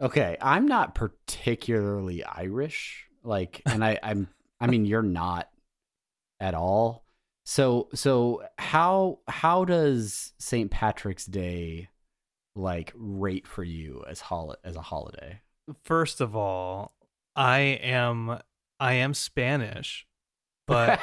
Okay, I'm not particularly Irish, like, and I, I'm, I mean, you're not at all. So, so how how does St. Patrick's Day like rate for you as hol- as a holiday? First of all, I am I am Spanish, but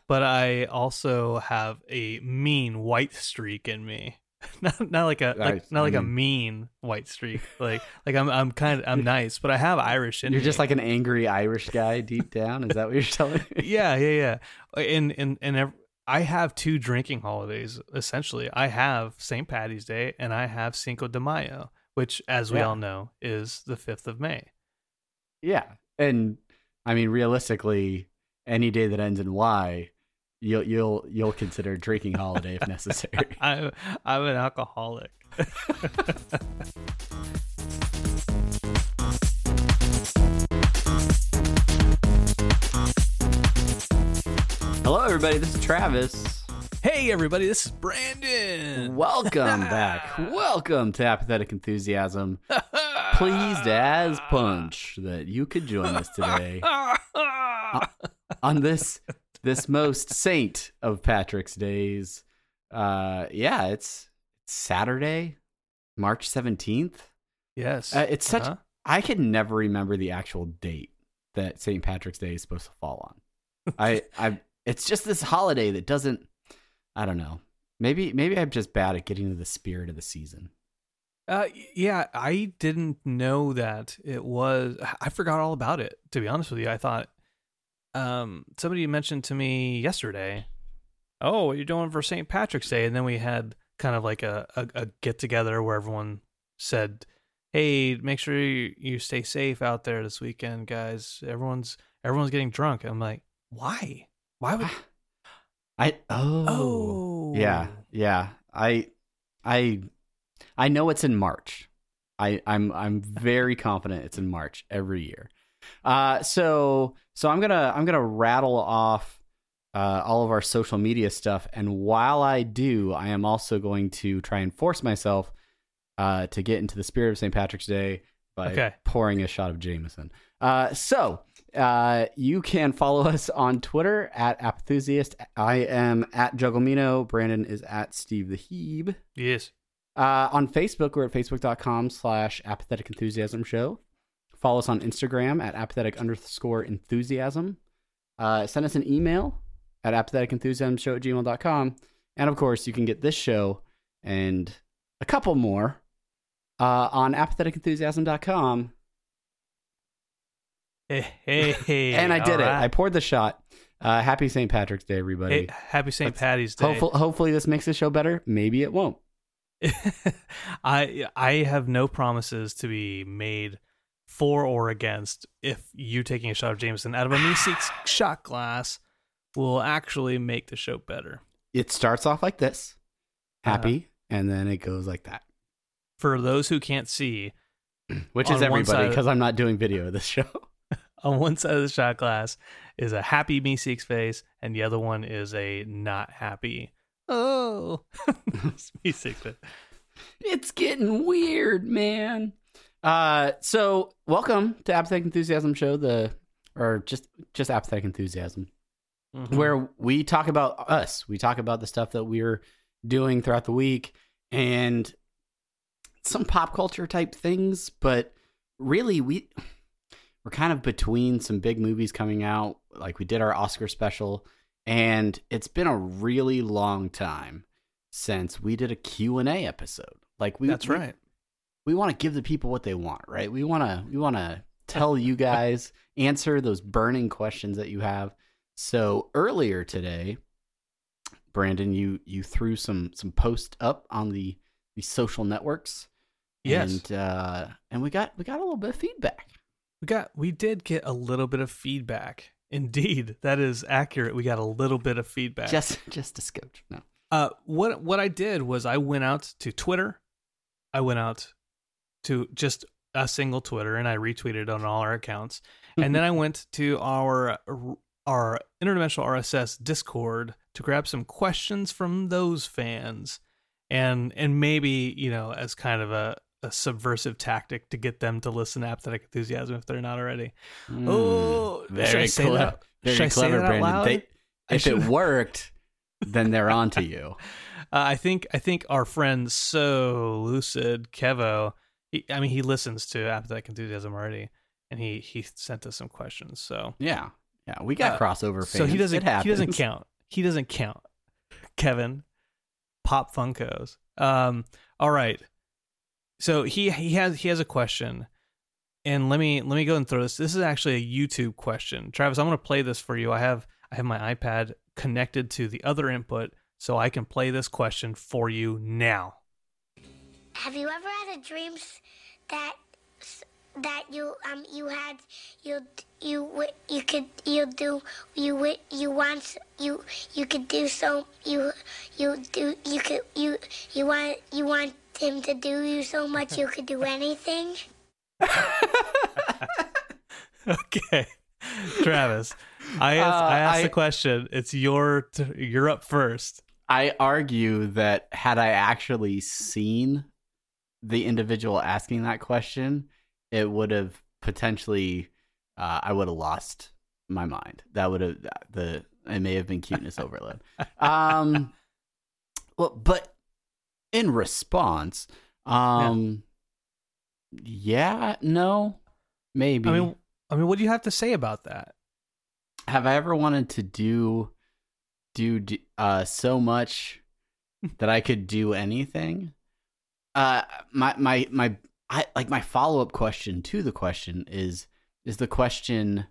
but I also have a mean white streak in me. not, not like a like, Nice. not like I a mean- mean white streak. Like like I'm I'm kind of I'm nice, but I have Irish in You're me. just like an angry Irish guy deep down. Is that what you're telling me? yeah yeah yeah. And and and ev- I have two drinking holidays essentially. I have St. Patty's Day and I have Cinco de Mayo, which, as we Yeah. all know, is the fifth of May. Yeah, and I mean, realistically, any day that ends in Y, you'll you'll you'll consider drinking holiday if necessary. I'm I'm an alcoholic. Hello, everybody. This is Travis. hey everybody, this is Brandon. Welcome back. Welcome to Apathetic Enthusiasm. Pleased as punch that you could join us today on this this most saint of Patrick's days. Uh, yeah, it's Saturday, March seventeenth. yes, Uh, it's such. Uh-huh. I can never remember the actual date that St. Patrick's Day is supposed to fall on. I, I, it's just this holiday that doesn't. I don't know. Maybe, maybe I'm just bad at getting to the spirit of the season. Uh, yeah, I didn't know that it was. I forgot all about it. To be honest with you, I thought um somebody mentioned to me yesterday. Oh, what are doing for St. Patrick's Day? And then we had kind of like a a, a get together where everyone said, "Hey, make sure you, you stay safe out there this weekend, guys. Everyone's everyone's getting drunk." I'm like, why? Why would? I oh, Oh, yeah yeah I I I know it's in March. I I'm I'm very confident it's in March every year. Uh so so I'm gonna I'm gonna rattle off uh, all of our social media stuff, and while I do, I am also going to try and force myself uh, to get into the spirit of St. Patrick's Day by Okay. pouring a shot of Jameson. Uh, so uh, you can follow us on Twitter at Apthusiast. I am at Jugglemino. Brandon is at Steve the Heeb. Yes. Uh, on Facebook, we're at facebook.com slash apathetic enthusiasm show. Follow us on Instagram at apathetic underscore enthusiasm. Uh, send us an email at apathetic enthusiasm show at gmail.com. And of course, you can get this show and a couple more uh, on apatheticenthusiasm.com. Hey, hey, hey. and I did it. right. I poured the shot. Uh, happy St. Patrick's Day, everybody. Hey, happy St. Let's- Patty's Day. Hopefully, hopefully, this makes the show better. Maybe it won't. I I have no promises to be made for or against if you taking a shot of Jameson out of a Meeseeks shot glass will actually make the show better. It starts off like this Uh-huh. happy, and then it goes like that. For those who can't see, Which is everybody because I'm not doing video of this show. On one side of the shot glass is a happy Meeseeks face, and the other one is a not happy. Oh, Meeseeks face. It's getting weird, man. Uh, so welcome to Apathetic Enthusiasm Show, the or just just Apathetic Enthusiasm, Mhm. where we talk about us. We talk about the stuff that we're doing throughout the week and some pop culture type things, but really we we're kind of between some big movies coming out. Like we did our Oscar special, and it's been a really long time since we did a Q&A episode. Like we That's we- right. We want to give the people what they want, right? We want to we want to tell you guys answer those burning questions that you have. So earlier today, Brandon, you you threw some some post up on the the social networks. Yes. and uh, and we got we got a little bit of feedback. We got we did get a little bit of feedback. Indeed, that is accurate. We got a little bit of feedback. Just just a scotch. No, Uh, what what I did was I went out to Twitter. I went out to just a single Twitter and I retweeted on all our accounts. And then I went to our our interdimensional RSS Discord to grab some questions from those fans, and and maybe you know as kind of a, a subversive tactic to get them to listen to Apathetic Enthusiasm if they're not already. Mm, Oh, very clever. Very Should clever, Brandon. They, if it worked, then they're on to you. Uh, I think I think our friend so lucid Kevo. He, I mean, he listens to Apathetic Enthusiasm already, and he he sent us some questions. So Yeah, yeah, we got Uh, crossover fans. so he doesn't he doesn't count. He doesn't count. Kevin, Pop Funkos. Um. All right. So he he has he has a question, and let me let me go and throw this. This is actually a YouTube question, Travis. I'm going to play this for you. I have I have my iPad connected to the other input, so I can play this question for you now. Have you ever had a dream that that you um you had you you you could you do you wi- you want you you could do so you you do you could you you want you want him to do you so much you could do anything? okay, Travis. I asked, Uh, I asked I- the question. It's your t- you're up first. I argue that had I actually seen the individual asking that question, it would have potentially, uh, I would have lost my mind. That would have the it may have been cuteness overload. Um, well, but in response, um, yeah, no, maybe. I mean, I mean, what do you have to say about that? have I ever wanted to do do uh so much that I could do anything? Uh my my my I like my follow-up question to the question is is the question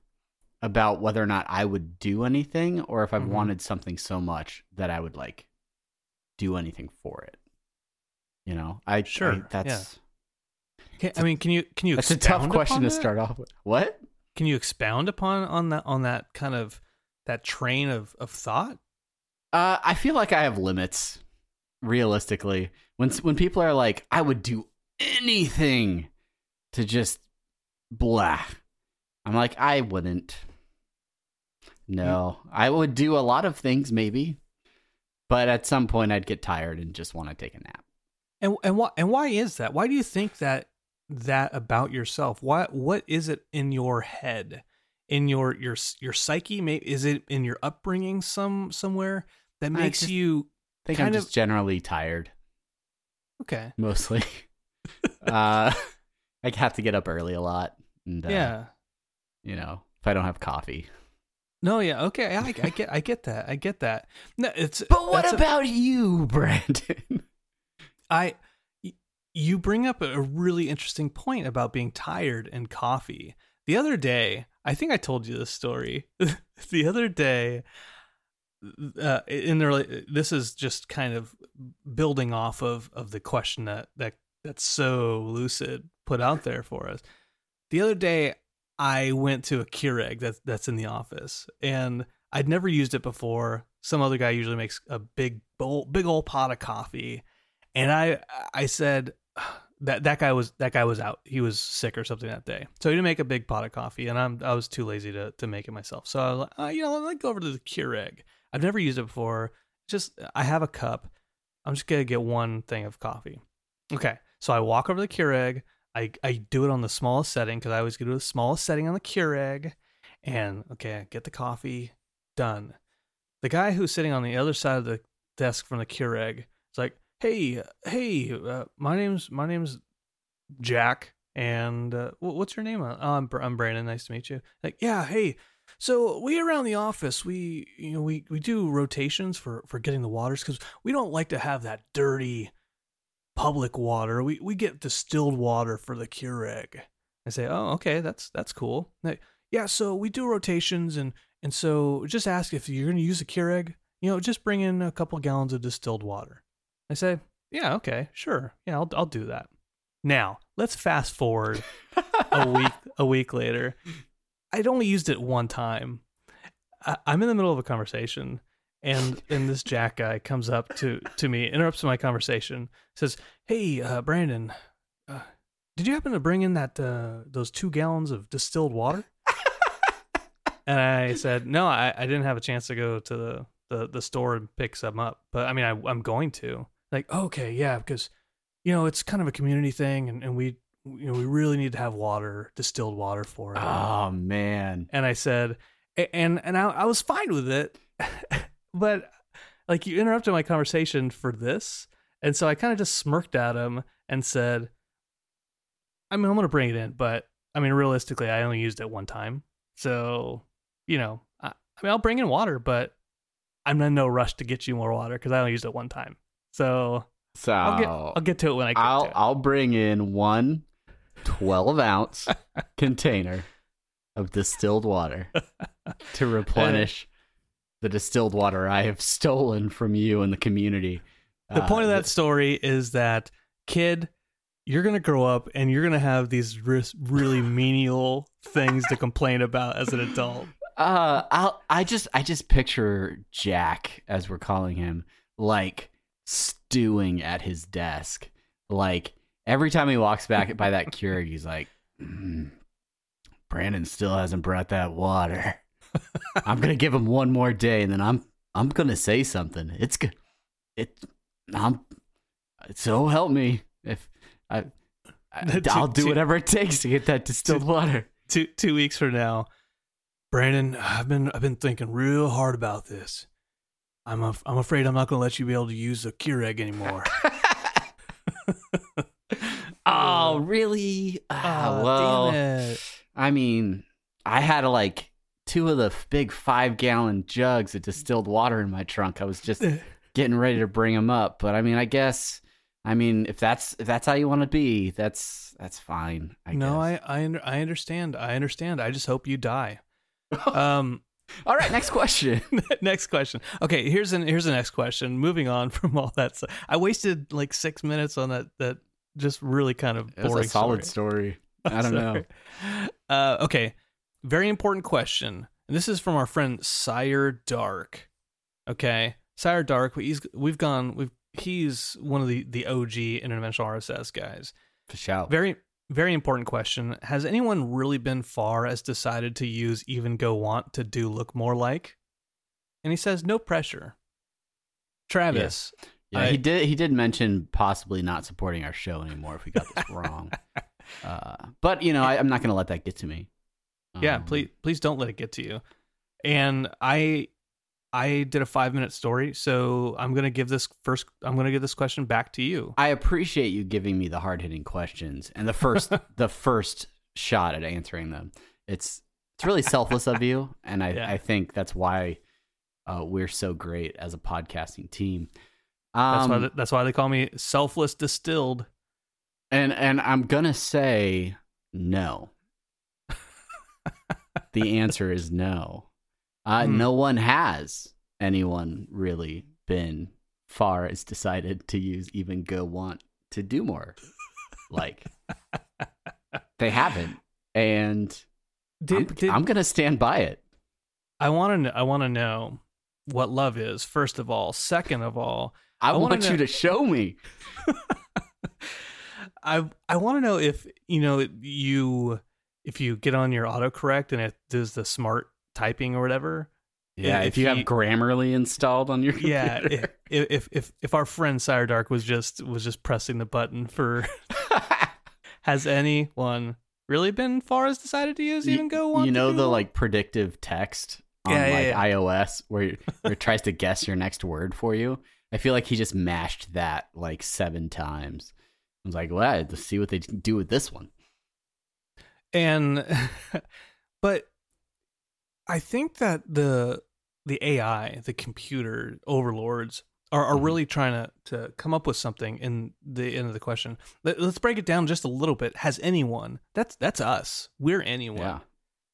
about whether or not I would do anything or if I've Mhm. wanted something so much that I would like do anything for it. You know, I Sure, I, that's Can, I mean, can you can you that's a tough question to that? start off with. What? Can you expound upon on that on that kind of that train of of thought? Uh, I feel like I have limits. Realistically, when when people are like, "I would do anything to just blah," I'm like, I wouldn't. No, hmm. I would do a lot of things, maybe, but at some point, I'd get tired and just want to take a nap. And and why and why is that? Why do you think that that about yourself? Why what is it in your head, in your your your psyche? Maybe is it in your upbringing some somewhere that makes just you I think Kind I'm of- just generally tired, okay? mostly. uh, I have to get up early a lot, and uh, yeah. you know, if I don't have coffee. No, yeah, okay. I, I get, I get that. I get that. No, it's. But what that's a- about you, Brandon? I, you bring up a really interesting point about being tired and coffee. The other day, I think I told you this story. the other day, uh, in the this is just kind of building off of of the question that that that's so lucid put out there for us. The other day, I went to a Keurig that's that's in the office, and I'd never used it before. Some other guy usually makes a big bowl, big old pot of coffee, and I I said, that that guy was that guy was out. He was sick or something that day, so he didn't make a big pot of coffee, and I'm I was too lazy to to make it myself. So I was like, uh, you know, let me go over to the Keurig. I've never used it before. Just I have a cup. I'm just gonna get one thing of coffee. Okay, so I walk over to the Keurig. I I do it on the smallest setting because I always to the smallest setting on the Keurig, and okay, get the coffee done. The guy who's sitting on the other side of the desk from the Keurig is like, "Hey, hey, uh, my name's my name's Jack, and uh, what's your name? Oh, I'm I'm Brandon. Nice to meet you. Like, yeah, hey. So we around the office, we you know we we do rotations for for getting the waters because we don't like to have that dirty public water. We we get distilled water for the Keurig. I say, oh, okay, that's that's cool. Yeah, so we do rotations, and and so just ask if you're going to use a Keurig, you know, just bring in a couple gallons of distilled water. I say, yeah, okay, sure, yeah, I'll I'll do that. Now let's fast forward a week a week later. I'd only used it one time. I, I'm in the middle of a conversation, and and this Jack guy comes up to to me, interrupts my conversation, says, "Hey, uh, Brandon, uh, did you happen to bring in that uh, those two gallons of distilled water?" and I said, "No, I, I didn't have a chance to go to the, the, the store and pick some up, but I mean, I, I'm going to." Like, okay, yeah, because you know it's kind of a community thing, and, and we you know we really need to have water, distilled water for it. Oh man. And I said, and and I, I was fine with it, but like you interrupted my conversation for this, and so I kind of just smirked at him and said, I mean, I'm gonna bring it in, but I mean, realistically, I only used it one time, so you know, I, I mean, I'll bring in water, but I'm in no rush to get you more water because I only used it one time. So So I'll get I'll get to it when I get I'll to it. I'll bring in one 12 ounce container of distilled water to replenish the distilled water I have stolen from you and the community. the Uh, point of that th- story is that kid you're gonna grow up and you're gonna have these really menial things to complain about as an adult Uh, I'll I just I just picture Jack as we're calling him like stewing at his desk. Like every time he walks back by that Keurig, he's like, "Mm, Brandon still hasn't brought that water. I'm gonna give him one more day, and then I'm I'm gonna say something. It's good. It I'm so help me if I. I I'll do whatever it takes to get that distilled water. two two weeks from now brandon i've been i've been thinking real hard about this i'm af- i'm afraid i'm not gonna let you be able to use the keurig anymore Oh, really? Aw, well. I mean, I had like two of the big five gallon jugs of distilled water in my trunk. I was just getting ready to bring them up, but I mean, I guess, I mean, if that's if that's how you want to be, that's that's fine. I no guess. i I, I understand i understand i just hope you die um All right, next question. next question. Okay, here's an here's the next question. Moving on from all that stuff, I wasted like six minutes on that that just really kind of It was boring a solid story. story. I don't know. Uh, okay, very important question. And this is from our friend Sire Dark. Okay, Sire Dark. He's we've gone. We've he's one of the the OG interdimensional RSS guys. For sure. Very very important question. Has anyone really been far as decided to use even go want to do look more like? And he says no pressure. Travis, Yeah, I- he did. He did mention possibly not supporting our show anymore if we got this wrong. Uh, but you know, I, I'm not going to let that get to me. yeah, Um, please please don't let it get to you. And I I did a 5-minute story, so I'm going to give this first I'm going to give this question back to you. I appreciate you giving me the hard hitting questions and the first the first shot at answering them. It's it's really selfless of you, and I Yeah. I think that's why uh, we're so great as a podcasting team. That's Um, why that's why they call me selfless distilled. and and I'm gonna say no. the answer is no. Uh, Hmm. No one has anyone really been far as decided to use even go want to do more. Like they haven't, and I'm, Did, did, I'm gonna stand by it. I want to I want to know what love is first of all. Second of all, I, want you to show me. I I want to know if you know you if you get on your autocorrect and it does the smart typing or whatever. Yeah, if, if you he- have Grammarly installed on your Yeah, if, if if if our friend Sire Dark was just was just pressing the button for has anyone really been far as decided to use even go you know the like predictive text on Yeah, yeah, like yeah. iOS where, where it tries to guess your next word for you. I feel like he just mashed that like seven times. I was like, well, let's see what they do with this one. and but i think that the the ai the computer overlords are, are Mhm. really trying to to come up with something in the end of the question Let, us break it down just a little bit has anyone that's that's us we're anyone Yeah,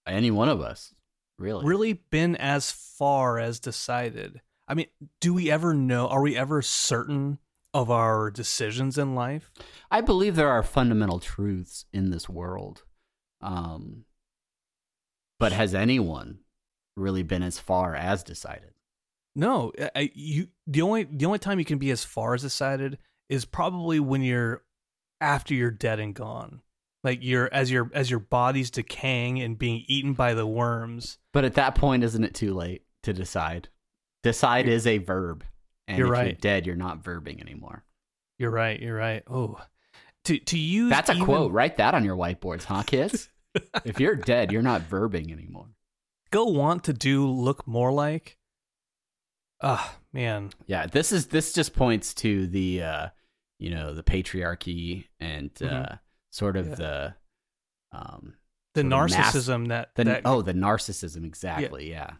any one of us, really. really been as far as decided i mean do we ever know are we ever certain of our decisions in life I believe there are fundamental truths in this world. Um, but has anyone really been as far as decided? No, I- you the only the only time you can be as far as decided is probably when you're after you're dead and gone. Like you're as your as your body's decaying and being eaten by the worms. But at that point, isn't it too late to decide? Decide is a verb, and You're if you're dead, you're not verbing anymore. You're right. You're right. Oh, to to use That's a even- quote. Write that on your whiteboards, huh, kids? if you're dead, you're not verbing anymore. Go want to do look more like. Ah man, Yeah, this is this just points to the uh, you know the patriarchy and uh, Mhm. sort of Yeah. the um the Sort of mass- narcissism that the that oh the narcissism exactly yeah.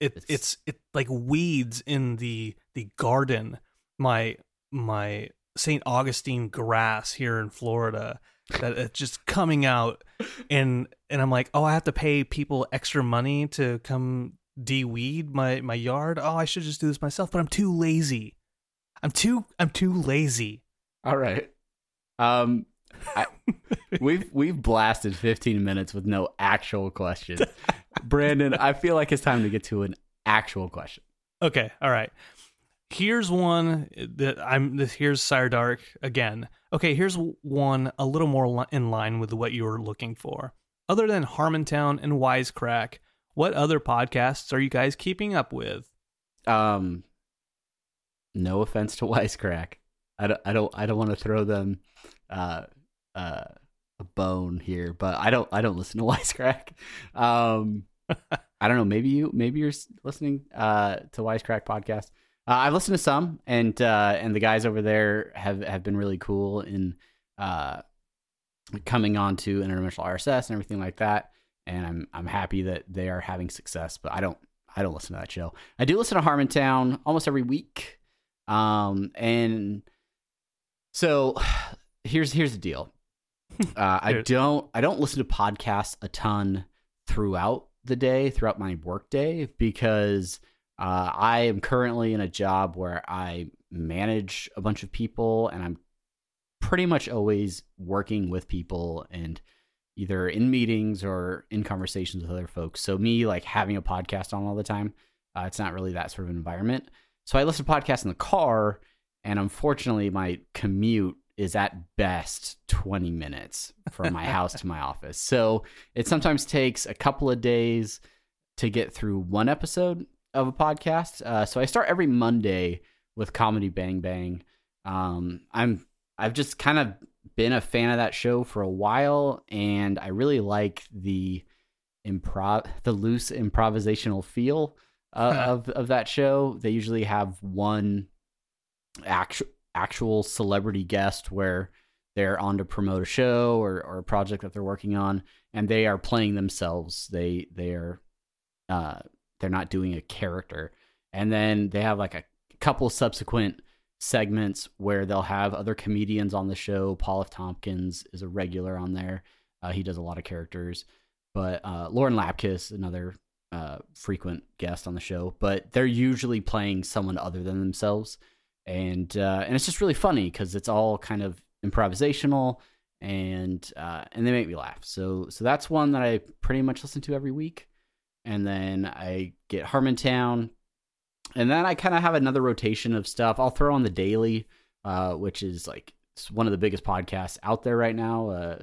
It, It's- it's it like weeds in the the garden my my st augustine grass here in florida that it's just coming out and and i'm like oh i have to pay people extra money to come de-weed my my yard oh i should just do this myself but i'm too lazy i'm too i'm too lazy All right. Um, I, we've we've blasted 15 minutes with no actual question. Brandon, I feel like it's time to get to an actual question. Okay, all right. Here's one that I'm. This here's Sire Dark again. Okay, here's one a little more li- in line with what you were looking for. Other than Harmontown and Wisecrack, what other podcasts are you guys keeping up with? Um, no offense to Wisecrack. I don't I don't I don't want to throw them uh uh a bone here, but I don't I don't listen to Wisecrack. Um I don't know, maybe you maybe you're listening uh to Wisecrack podcast. Uh, I've listened to some and uh and the guys over there have have been really cool in uh coming on to interdimensional RSS and everything like that. And I'm I'm happy that they are having success, but I don't I don't listen to that show. I do listen to Harmontown almost every week. Um, and so here's here's the deal. Uh, I don't I don't listen to podcasts a ton throughout the day, throughout my work day, because uh, I am currently in a job where I manage a bunch of people, and I'm pretty much always working with people and either in meetings or in conversations with other folks. So me like having a podcast on all the time, uh, it's not really that sort of environment. So I listen to podcasts in the car, and unfortunately, my commute is at best 20 minutes from my house to my office. So it sometimes takes a couple of days to get through one episode of a podcast. Uh, so I start every Monday with Comedy Bang Bang. Um, I'm I've just kind of been a fan of that show for a while, and I really like the improv, the loose improvisational feel uh, of of that show. They usually have one actual actual celebrity guest where they're on to promote a show or, or a project that they're working on, and they are playing themselves. They they are uh, they're not doing a character, and then they have like a couple subsequent segments where they'll have other comedians on the show. Paul F. Tompkins is a regular on there. Uh, he does a lot of characters, but uh, Lauren Lapkus, another uh, frequent guest on the show. But they're usually playing someone other than themselves, and uh, and it's just really funny because it's all kind of improvisational and uh, and they make me laugh. So so that's one that I pretty much listen to every week, and then I get Harmontown, and then I kind of have another rotation of stuff. I'll throw on the daily, uh, which is like it's one of the biggest podcasts out there right now, uh,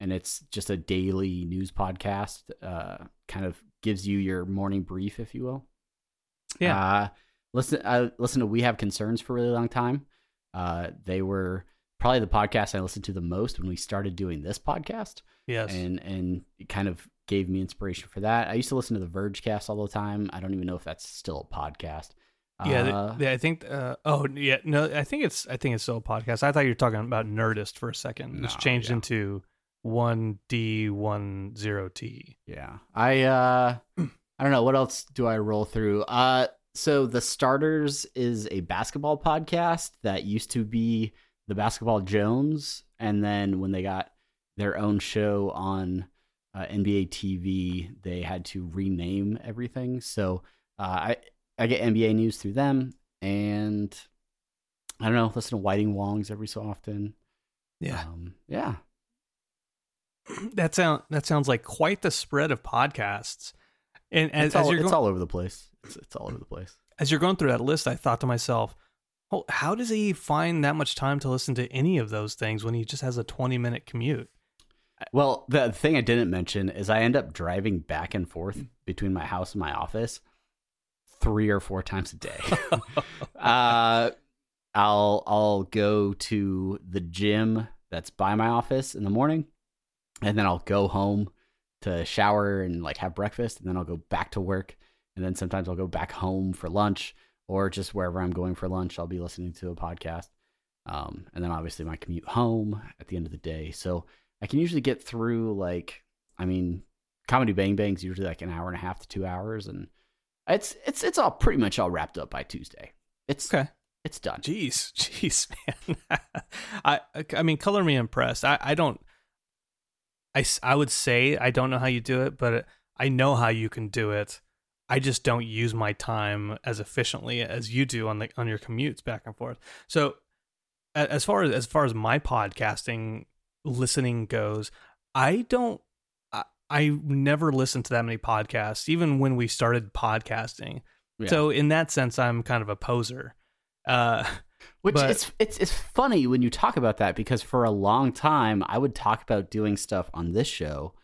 and it's just a daily news podcast. Uh, kind of gives you your morning brief, if you will. Yeah. Uh, listen, I listen to We Have Concerns for a really long time. Uh, they were probably the podcast I listened to the most when we started doing this podcast Yes. and and it kind of gave me inspiration for that. I used to listen to the Verge cast all the time. I don't even know if that's still a podcast. yeah, Uh, they- I think. Uh, oh, yeah. No, I think it's. I think it's still a podcast. I thought you were talking about Nerdist for a second. It's changed yeah. into one D one zero T. yeah. I uh I don't know what else do I roll through. Uh so the starters is a basketball podcast that used to be the Basketball Jones and then when they got their own show on uh, NBA TV, they had to rename everything. So uh, I I get NBA news through them, and I don't know, listen to Whiting Wongs every so often. Yeah, um, yeah, that sound that sounds like quite the spread of podcasts. And as, it's, all, as you're it's go- all over the place. It's, it's all over the place. as you're going through that list, I thought to myself, "Oh, how does he find that much time to listen to any of those things when he just has a 20 minute commute?" Well, the thing I didn't mention is I end up driving back and forth between my house and my office three or four times a day. uh, I'll I'll go to the gym that's by my office in the morning, and then I'll go home to shower and like have breakfast, and then I'll go back to work, and then sometimes I'll go back home for lunch or just wherever I'm going for lunch. I'll be listening to a podcast, um, and then obviously my commute home at the end of the day. So I can usually get through like I mean, comedy Bang Bang's usually like an hour and a half to two hours, and it's it's it's all pretty much all wrapped up by Tuesday. It's Okay. it's done. Jeez, jeez, man. I I mean, color me impressed. I I don't. I I would say I don't know how you do it, but I know how you can do it. I just don't use my time as efficiently as you do on the on your commutes back and forth. So, as far as as far as my podcasting listening goes, I don't. I, I never listened to that many podcasts, even when we started podcasting. Yeah. So, in that sense, I'm kind of a poser. Uh, Which But- it's it's it's funny when you talk about that because for a long time I would talk about doing stuff on this show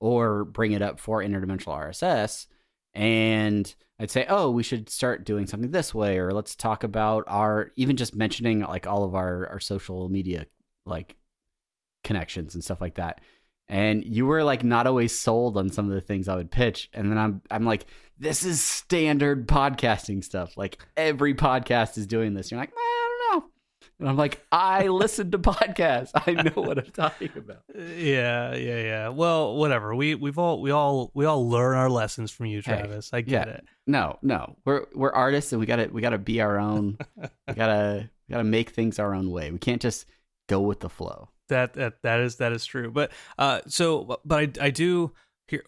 or bring it up for interdimensional RSS and I'd say, "Oh, we should start doing something this way or let's talk about our even just mentioning like all of our our social media like connections and stuff like that." And you were like not always sold on some of the things I would pitch and then I'm I'm like this is standard podcasting stuff. Like every podcast is doing this. You're like. And I'm like, I listen to podcasts. I know what I'm talking about. Yeah, yeah, yeah. Well, whatever. We we've all we all we all learn our lessons from you, Hey, Travis. I get yeah. it. No, no. We're we're artists and we gotta we gotta be our own. we gotta we gotta make things our own way. We can't just go with the flow. That that that is that is true. But uh, so but I I do here.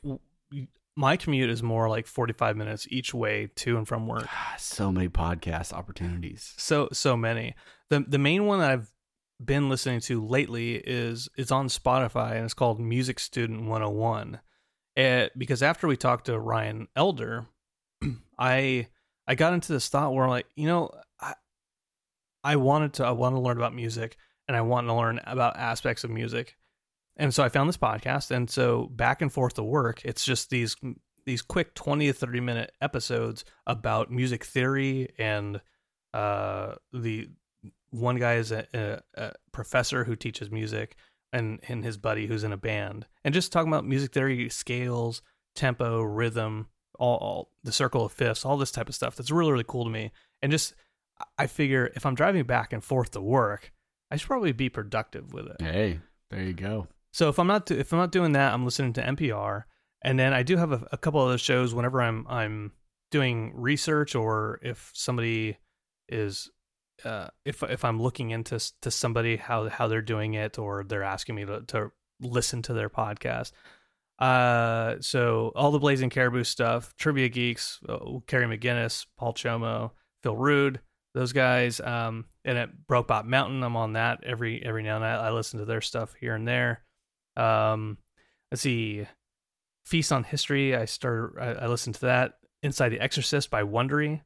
My commute is more like forty five minutes each way to and from work. Ah, So many podcast opportunities. So so many. The the main one that I've been listening to lately is it's on Spotify and it's called Music Student 101. It, because after we talked to Ryan Elder, I I got into this thought where I'm like, you know, I I wanted to I want to learn about music and I want to learn about aspects of music. And so I found this podcast and so back and forth to work, it's just these these quick 20 to 30 minute episodes about music theory and uh the one guy is a, a, a professor who teaches music and and his buddy who's in a band. And just talking about music theory scales tempo rhythm all, all the circle of fifths all this type of stuff that's really really cool to me. And just i figure if i'm driving back and forth to work i should probably be productive with it. Hey, there you go. So if I'm not if I'm not doing that, I'm listening to NPR, and then I do have a, a couple of those shows whenever I'm I'm doing research or if somebody is uh, if if I'm looking into to somebody how how they're doing it or they're asking me to to listen to their podcast. Uh, so all the Blazing Caribou stuff, Trivia Geeks, uh, McGinnis, Paul Chomo, Phil Rude, those guys. Um, and at Brokebot Mountain, I'm on that every every now and then. I listen to their stuff here and there. Um, let's see, Feast on History. I started. I, I listened to that. Inside the Exorcist by Wondery.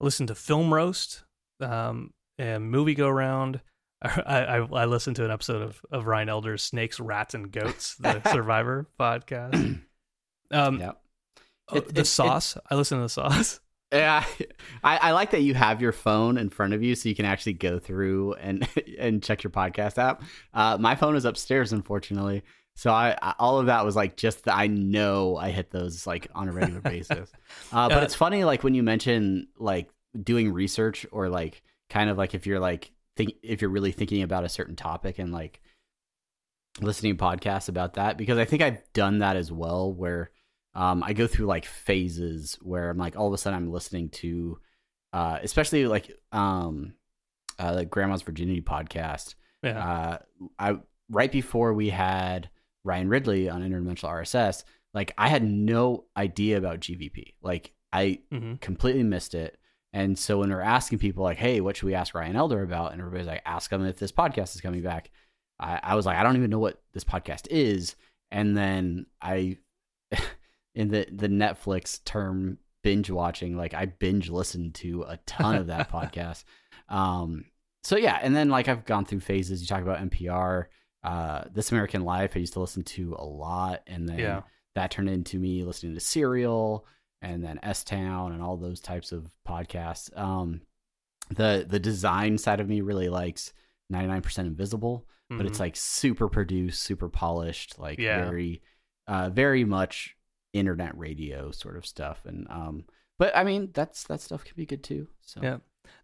I listened to Film Roast, um, and Movie Go Round. I, I I listened to an episode of of Ryan Elder's Snakes, Rats, and Goats, the Survivor podcast. Um, Yep. oh, It- the it- it- sauce. I listen to the sauce. Yeah, I, I like that you have your phone in front of you, so you can actually go through and and check your podcast app. Uh, my phone is upstairs, unfortunately, so I, I all of that was like just that I know I hit those like on a regular basis. Uh, but it's funny, like when you mention like doing research or like kind of like if you're like think if you're really thinking about a certain topic and like listening to podcasts about that because I think I've done that as well where um, I go through like phases where I'm like all of a sudden I'm listening to uh, especially like um, uh, the Grandma's Virginity podcast. Yeah. Uh, I right before we had Ryan Ridley on Interdimensional RSS, like I had no idea about GVP. Like I hmm completely missed it. And so when we're asking people like, "Hey, what should we ask Ryan Elder about?" and everybody's like, "Ask him if this podcast is coming back," I, I was like, "I don't even know what this podcast is." And then I, in the the Netflix term binge watching, like I binge listened to a ton of that podcast. Um, so yeah, and then like I've gone through phases. You talk about NPR, uh, This American Life. I used to listen to a lot, and then Yeah. that turned into me listening to Serial and then S Town and all those types of podcasts. Um, the the design side of me really likes 99% Invisible, but it's Mhm. like super produced, super polished, like Yeah. very, uh, very much internet radio sort of stuff. And um, but I mean that's that stuff can be good too. So Yeah.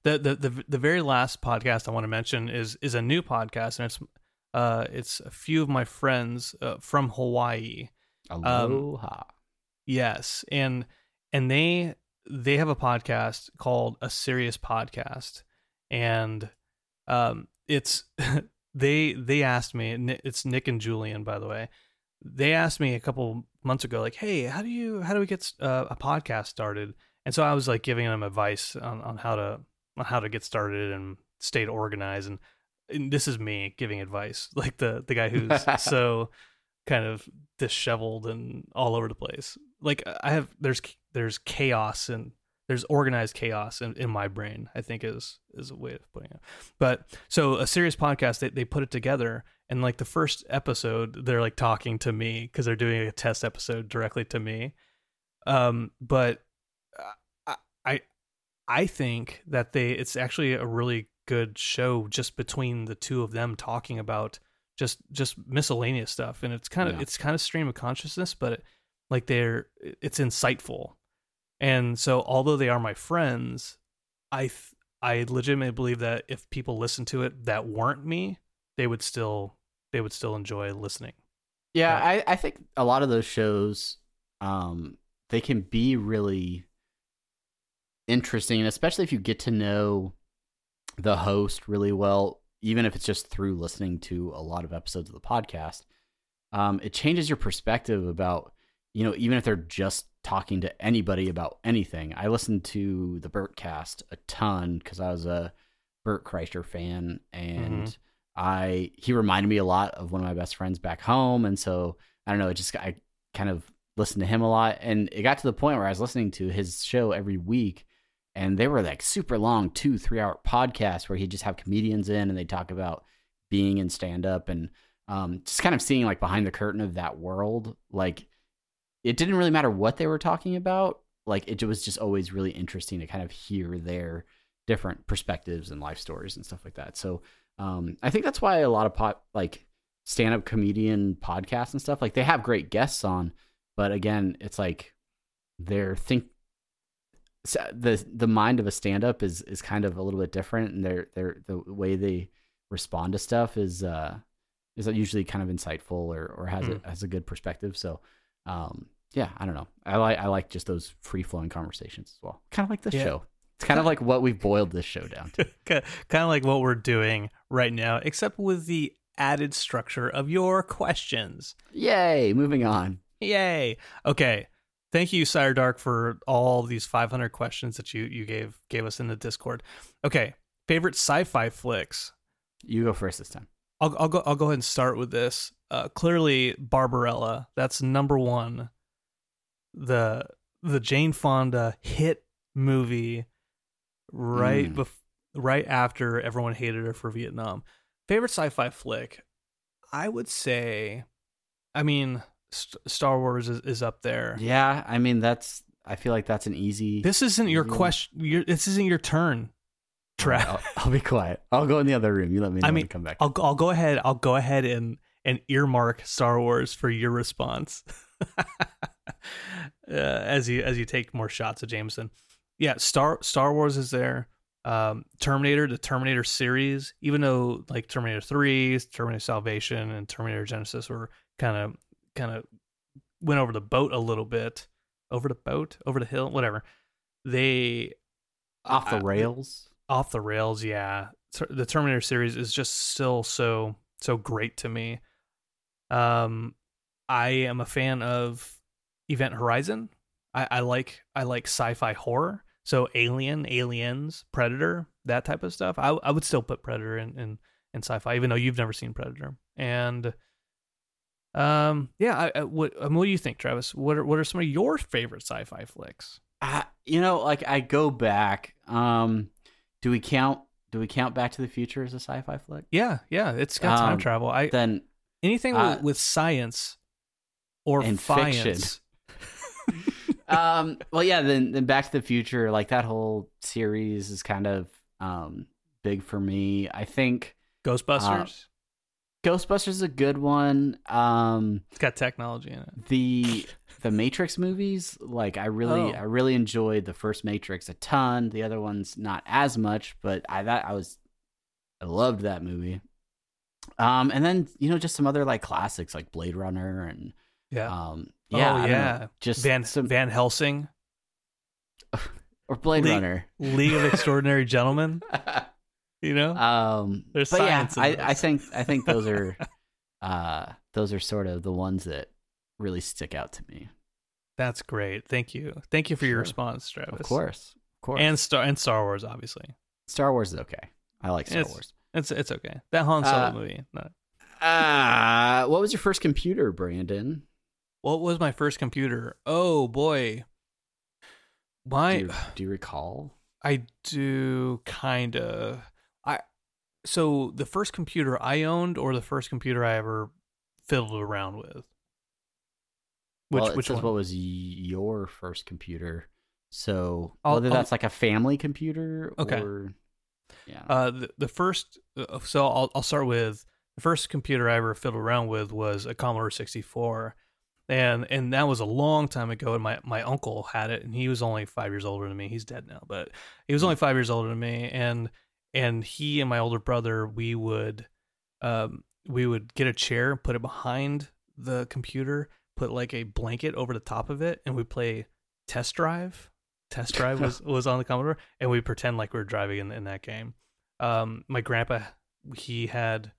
The, the the the very last podcast I want to mention is is a new podcast, and it's uh it's a few of my friends uh, from Hawaii. aloha. Yes, and and they they have a podcast called a serious podcast, and um, it's they they asked me. It's Nick and Julian, by the way. They asked me a couple months ago, like, "Hey, how do you how do we get uh, a podcast started?" And so I was like giving them advice on, on how to on how to get started and stay organized. And, and this is me giving advice, like the the guy who's so kind of disheveled and all over the place. Like I have there's there's chaos and there's organized chaos in, in my brain. I think is is a way of putting it. But so a serious podcast, they they put it together, and like the first episode, they're like talking to me because they're doing a test episode directly to me. Um, but I I I think that they it's actually a really good show just between the two of them talking about just just miscellaneous stuff and it's kind of Yeah. it's kind of stream of consciousness but it, like they're it's insightful and so although they are my friends i th- i legitimately believe that if people listen to it that weren't me they would still they would still enjoy listening. Yeah, I, I think a lot of those shows, um, they can be really interesting, and especially if you get to know the host really well, even if it's just through listening to a lot of episodes of the podcast, um, it changes your perspective about, you know, even if they're just talking to anybody about anything. I listened to the Bertcast a ton because I was a Bert Kreischer fan, and Mhm. I he reminded me a lot of one of my best friends back home, and so I don't know, it just I kind of listened to him a lot, and it got to the point where I was listening to his show every week, and they were like super long, two three hour podcasts where he'd just have comedians in and they talk about being in stand up and um, just kind of seeing like behind the curtain of that world, like it didn't really matter what they were talking about, like it was just always really interesting to kind of hear their different perspectives and life stories and stuff like that. So um, I think that's why a lot of pot like stand up comedian podcasts and stuff like they have great guests on, but again, it's like they're think the the mind of a stand up is is kind of a little bit different, and they're they're the way they respond to stuff is uh is usually kind of insightful or or has a has a good perspective. So um yeah, I don't know. I like I like just those free flowing conversations as well. Kind of like this Yeah. show. It's kind of like what we've boiled this show down to. kind of like what we're doing right now except with the added structure of your questions Yay! Moving on. Yay. Okay. Thank you, Sire Dark, for all these 500 questions that you, you gave gave us in the Discord. Okay. Favorite sci-fi flicks. You go first this time. I'll, I'll go. I'll go ahead and start with this. Uh, clearly, Barbarella. That's number one. The the Jane Fonda hit movie, right Mm. bef- right after everyone hated her for Vietnam. Favorite sci-fi flick? I would say, I mean, St- Star Wars is, is up there. Yeah, I mean that's. I feel like that's an easy. This isn't your question. Your, this isn't your turn, Trav. I'll, I'll be quiet. I'll go in the other room. You let me know I mean, come back. I'll I'll go ahead. I'll go ahead and and earmark Star Wars for your response. uh, as you as you take more shots of Jameson. Yeah, Star Star Wars is there. Um, Terminator, the Terminator series, even though like Terminator Three, Terminator Salvation, and Terminator Genisys were kind of kind of went over the boat a little bit, over the boat, over the hill, whatever. They Off the uh, rails. Off the rails yeah. The terminator series is just still so so great to me. Um i am a fan of event horizon. I, I like i like sci-fi horror. So alien aliens predator that type of stuff. I, I would still put predator in, in in sci-fi even though you've never seen predator. And um yeah I, I, what, um, what do you think travis? What are, what are some of your favorite sci-fi flicks? Uh, you know, like I go back. Um, do we count? Do we count Back to the Future as a sci-fi flick? yeah yeah it's got time Um, travel i Then anything Uh, with, with science or and science. um well yeah then then back to the future like that whole series is kind of um big for me i think Ghostbusters. Ghostbusters is a good one um it's got technology in it. the the matrix movies like i really Oh. i really enjoyed the first matrix a ton the other ones not as much but i that i was i loved that movie um and then you know just some other like classics like blade runner and Yeah. um Oh, yeah know, yeah. just Van some Van Helsing, or blade runner League of Extraordinary Gentlemen. You know, Um, There's but yeah, I. I think I think those are uh those are sort of the ones that really stick out to me. that's great. Thank you. Thank you for your Sure. response, Travis. Of course, of course. And Star and Star Wars, obviously. Star Wars is okay. I like Star It's- Wars. It's it's okay. That Han Solo Uh, movie. No. Uh what was your first computer, Brandon? What was my first computer? Oh boy. My do, you, do you recall? I do kind of. I so the first computer I owned, or the first computer I ever fiddled around with. Which well, which one? what was your first computer? So I'll- whether I'll- that's like a family computer Okay. or yeah. Uh, the, the first. Uh, so I'll I'll start with the first computer I ever fiddled around with was a Commodore sixty four, and and that was a long time ago. And my my uncle had it, and he was only five years older than me. He's dead now, but he was only five years older than me, and and he and my older brother we would, um, we would get a chair, put it behind the computer, put like a blanket over the top of it, and we play test drive. Test drive was was on the Commodore, and we pretend like we are driving in, in that game. Um, my grandpa, he had,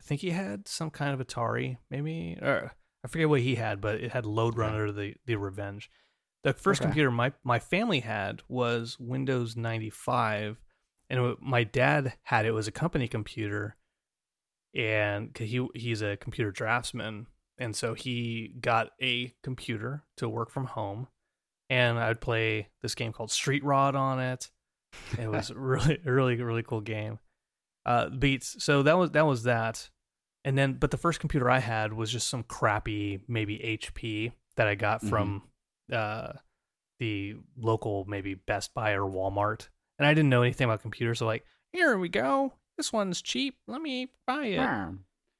I think he had some kind of Atari, maybe, or I forget what he had, but it had Lode Runner, the the Revenge. The first Okay. computer my my family had was Windows ninety five, and my dad had it was a company computer, and 'cause he he's a computer draftsman, and so he got a computer to work from home, and I'd play this game called Street Rod on it. It was really really really cool game. Uh, beats. So that was that was that, and then but the first computer I had was just some crappy maybe HP that I got from uh the local maybe Best Buy or Walmart, and I didn't know anything about computers. So like, here we go. This one's cheap. Let me buy it. Hmm.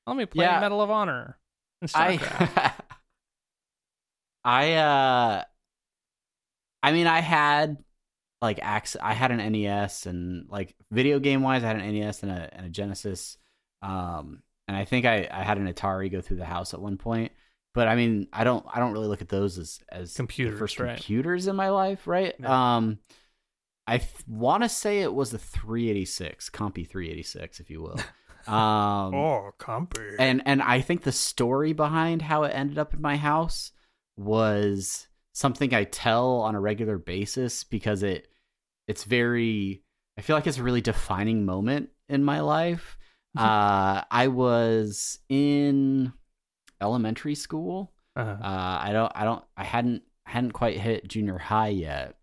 Let me play Yeah. Medal of Honor. And. I I uh I mean I had like ac- I had an NES and like video game wise I had an NES and a and a Genesis um and I think I I had an Atari go through the house at one point but I mean I don't I don't really look at those as as Computers, first right. computers in my life right Yeah. um I th- want to say it was a 386 Compy 386 if you will um oh, compy. and and I think the story behind how it ended up in my house was something I tell on a regular basis because it it's very I feel like it's a really defining moment in my life. uh I was in elementary school. uh-huh. Uh I don't I don't I hadn't hadn't quite hit junior high yet.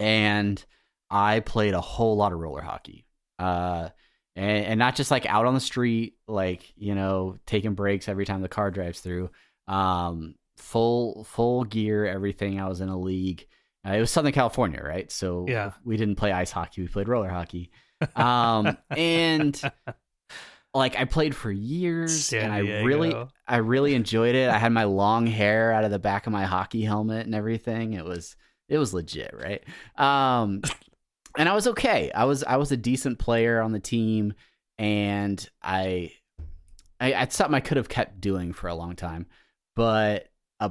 And I played a whole lot of roller hockey. Uh and, and not just like out on the street, like you know, taking breaks every time the car drives through. Um, full full gear, everything. I was in a league. Uh, it was Southern California, right? So Yeah. we didn't play ice hockey; we played roller hockey. Um, and like I played for years, San and I really, I really enjoyed it. I had my long hair out of the back of my hockey helmet and everything. It was, it was legit, right? Um, and I was okay. I was, I was a decent player on the team, and I, I, it's something I could have kept doing for a long time, but uh,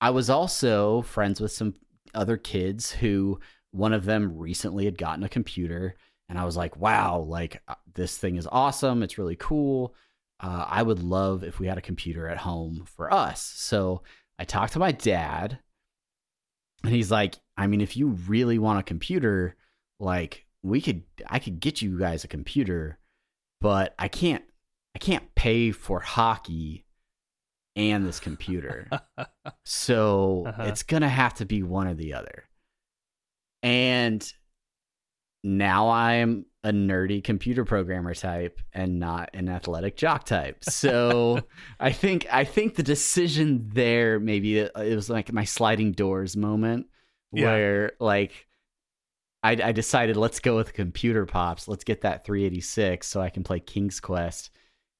I was also friends with some other kids who one of them recently had gotten a computer and I was like, wow, like uh, this thing is awesome. It's really cool. Uh, I would love if we had a computer at home for us. So I talked to my dad, and he's like, I mean, if you really want a computer, like we could, I could get you guys a computer, but I can't, I can't pay for hockey and this computer. So Uh-huh. it's gonna have to be one or the other. And now I'm a nerdy computer programmer type and not an athletic jock type. So I think I think the decision there maybe it it was like my sliding doors moment Yeah. where like I, I decided let's go with computer pops. Let's get that 386 so I can play King's Quest,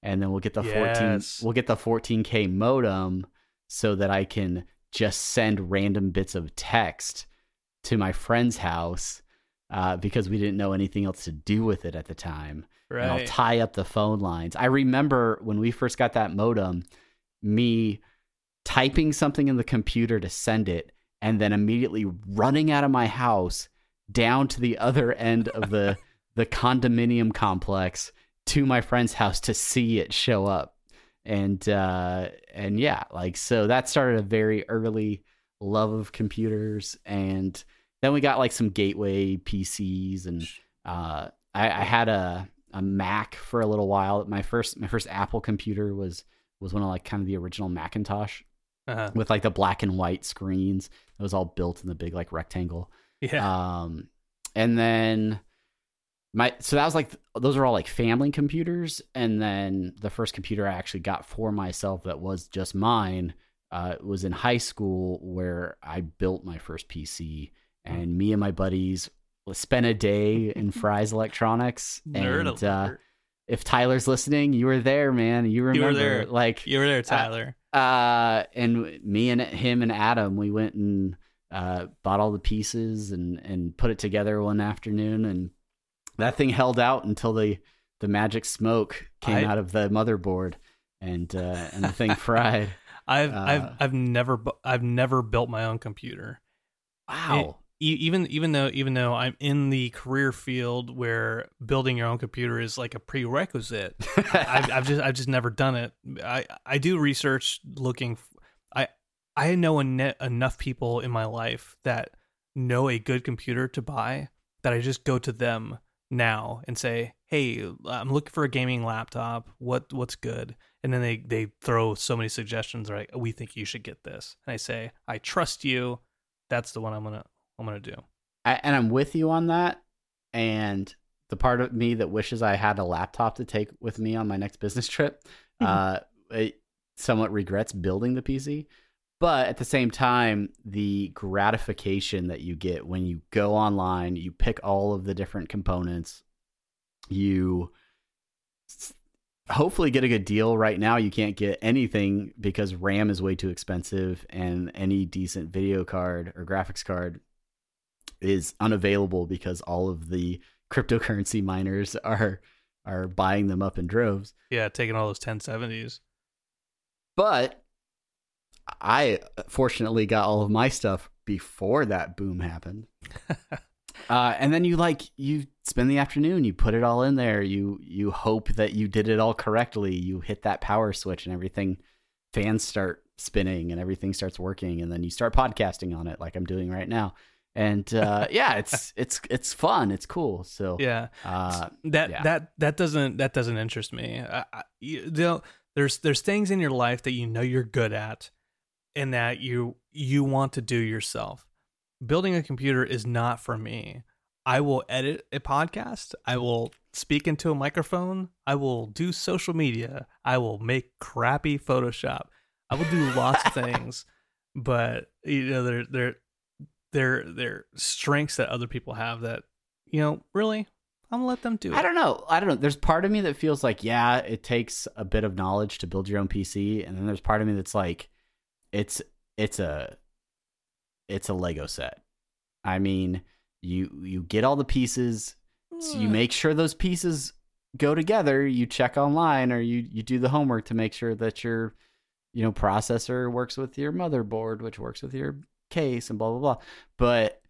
and then we'll get the 14 we'll get the 14k modem so that I can just send random bits of text to my friend's house uh, because we didn't know anything else to do with it at the time. And I'll tie up the phone lines. I remember when we first got that modem, me typing something in the computer to send it, and then immediately running out of my house down to the other end of the the condominium complex to my friend's house to see it show up. And uh and yeah, like so that started a very early love of computers and then we got like some gateway PCs and uh I, I had a a Mac for a little while. My first my first Apple computer was was one of like kind of the original Macintosh Uh-huh. with like the black and white screens. It was all built in the big like rectangle. Yeah. Um, and then my so that was like those are all like family computers, and then the first computer I actually got for myself that was just mine uh, was in high school where I built my first PC, and me and my buddies spent a day in Fry's Electronics, Nerd and uh, if Tyler's listening, you were there, man. You were remember, there. like you were there, Tyler. uh and me and him and adam we went and uh bought all the pieces and and put it together one afternoon and that thing held out until the the magic smoke came I- out of the motherboard and uh and the thing fried I've uh, I've I've never I've never built my own computer. wow E- even even though even though I'm in the career field where building your own computer is like a prerequisite, I've, I've just I've just never done it. I I do research looking. f- I I know ene- enough people in my life that know a good computer to buy that I just go to them now and say, "Hey, I'm looking for a gaming laptop. What what's good?" And then they they throw so many suggestions. Like, we think you should get this, and I say, "I trust you. That's the one I'm gonna I'm gonna do." I, and i'm with you on that. And the part of me that wishes i had a laptop to take with me on my next business trip uh it somewhat regrets building the pc but at the same time the gratification that you get when you go online you pick all of the different components you hopefully get a good deal. Right now you can't get anything because ram is way too expensive and any decent video card or graphics card is unavailable because all of the cryptocurrency miners are are buying them up in droves Yeah, taking all those 1070s. but I fortunately got all of my stuff before that boom happened. uh, and then you like you spend the afternoon, you put it all in there. You you hope that you did it all correctly. You hit that power switch and everything. Fans start spinning and everything starts working, and then you start podcasting on it, like I'm doing right now. And uh, yeah, it's it's it's fun. It's cool. So Yeah. uh, that yeah. that that doesn't that doesn't interest me. I, I, you know, there's there's things in your life that you know you're good at, and that you you want to do yourself. Building a computer is not for me. I will edit a podcast. I will speak into a microphone. I will do social media. I will make crappy Photoshop. I will do lots of things, but you know, they're they're they're they're strengths that other people have that you know really I'm gonna let them do it. I don't know. I don't know. There's part of me that feels like, yeah, it takes a bit of knowledge to build your own PC, and then there's part of me that's like, it's it's a it's a Lego set. I mean, you you get all the pieces, so you hmm. make sure those pieces go together. You check online, or you you do the homework to make sure that your you know processor works with your motherboard, which works with your case, and blah blah blah. But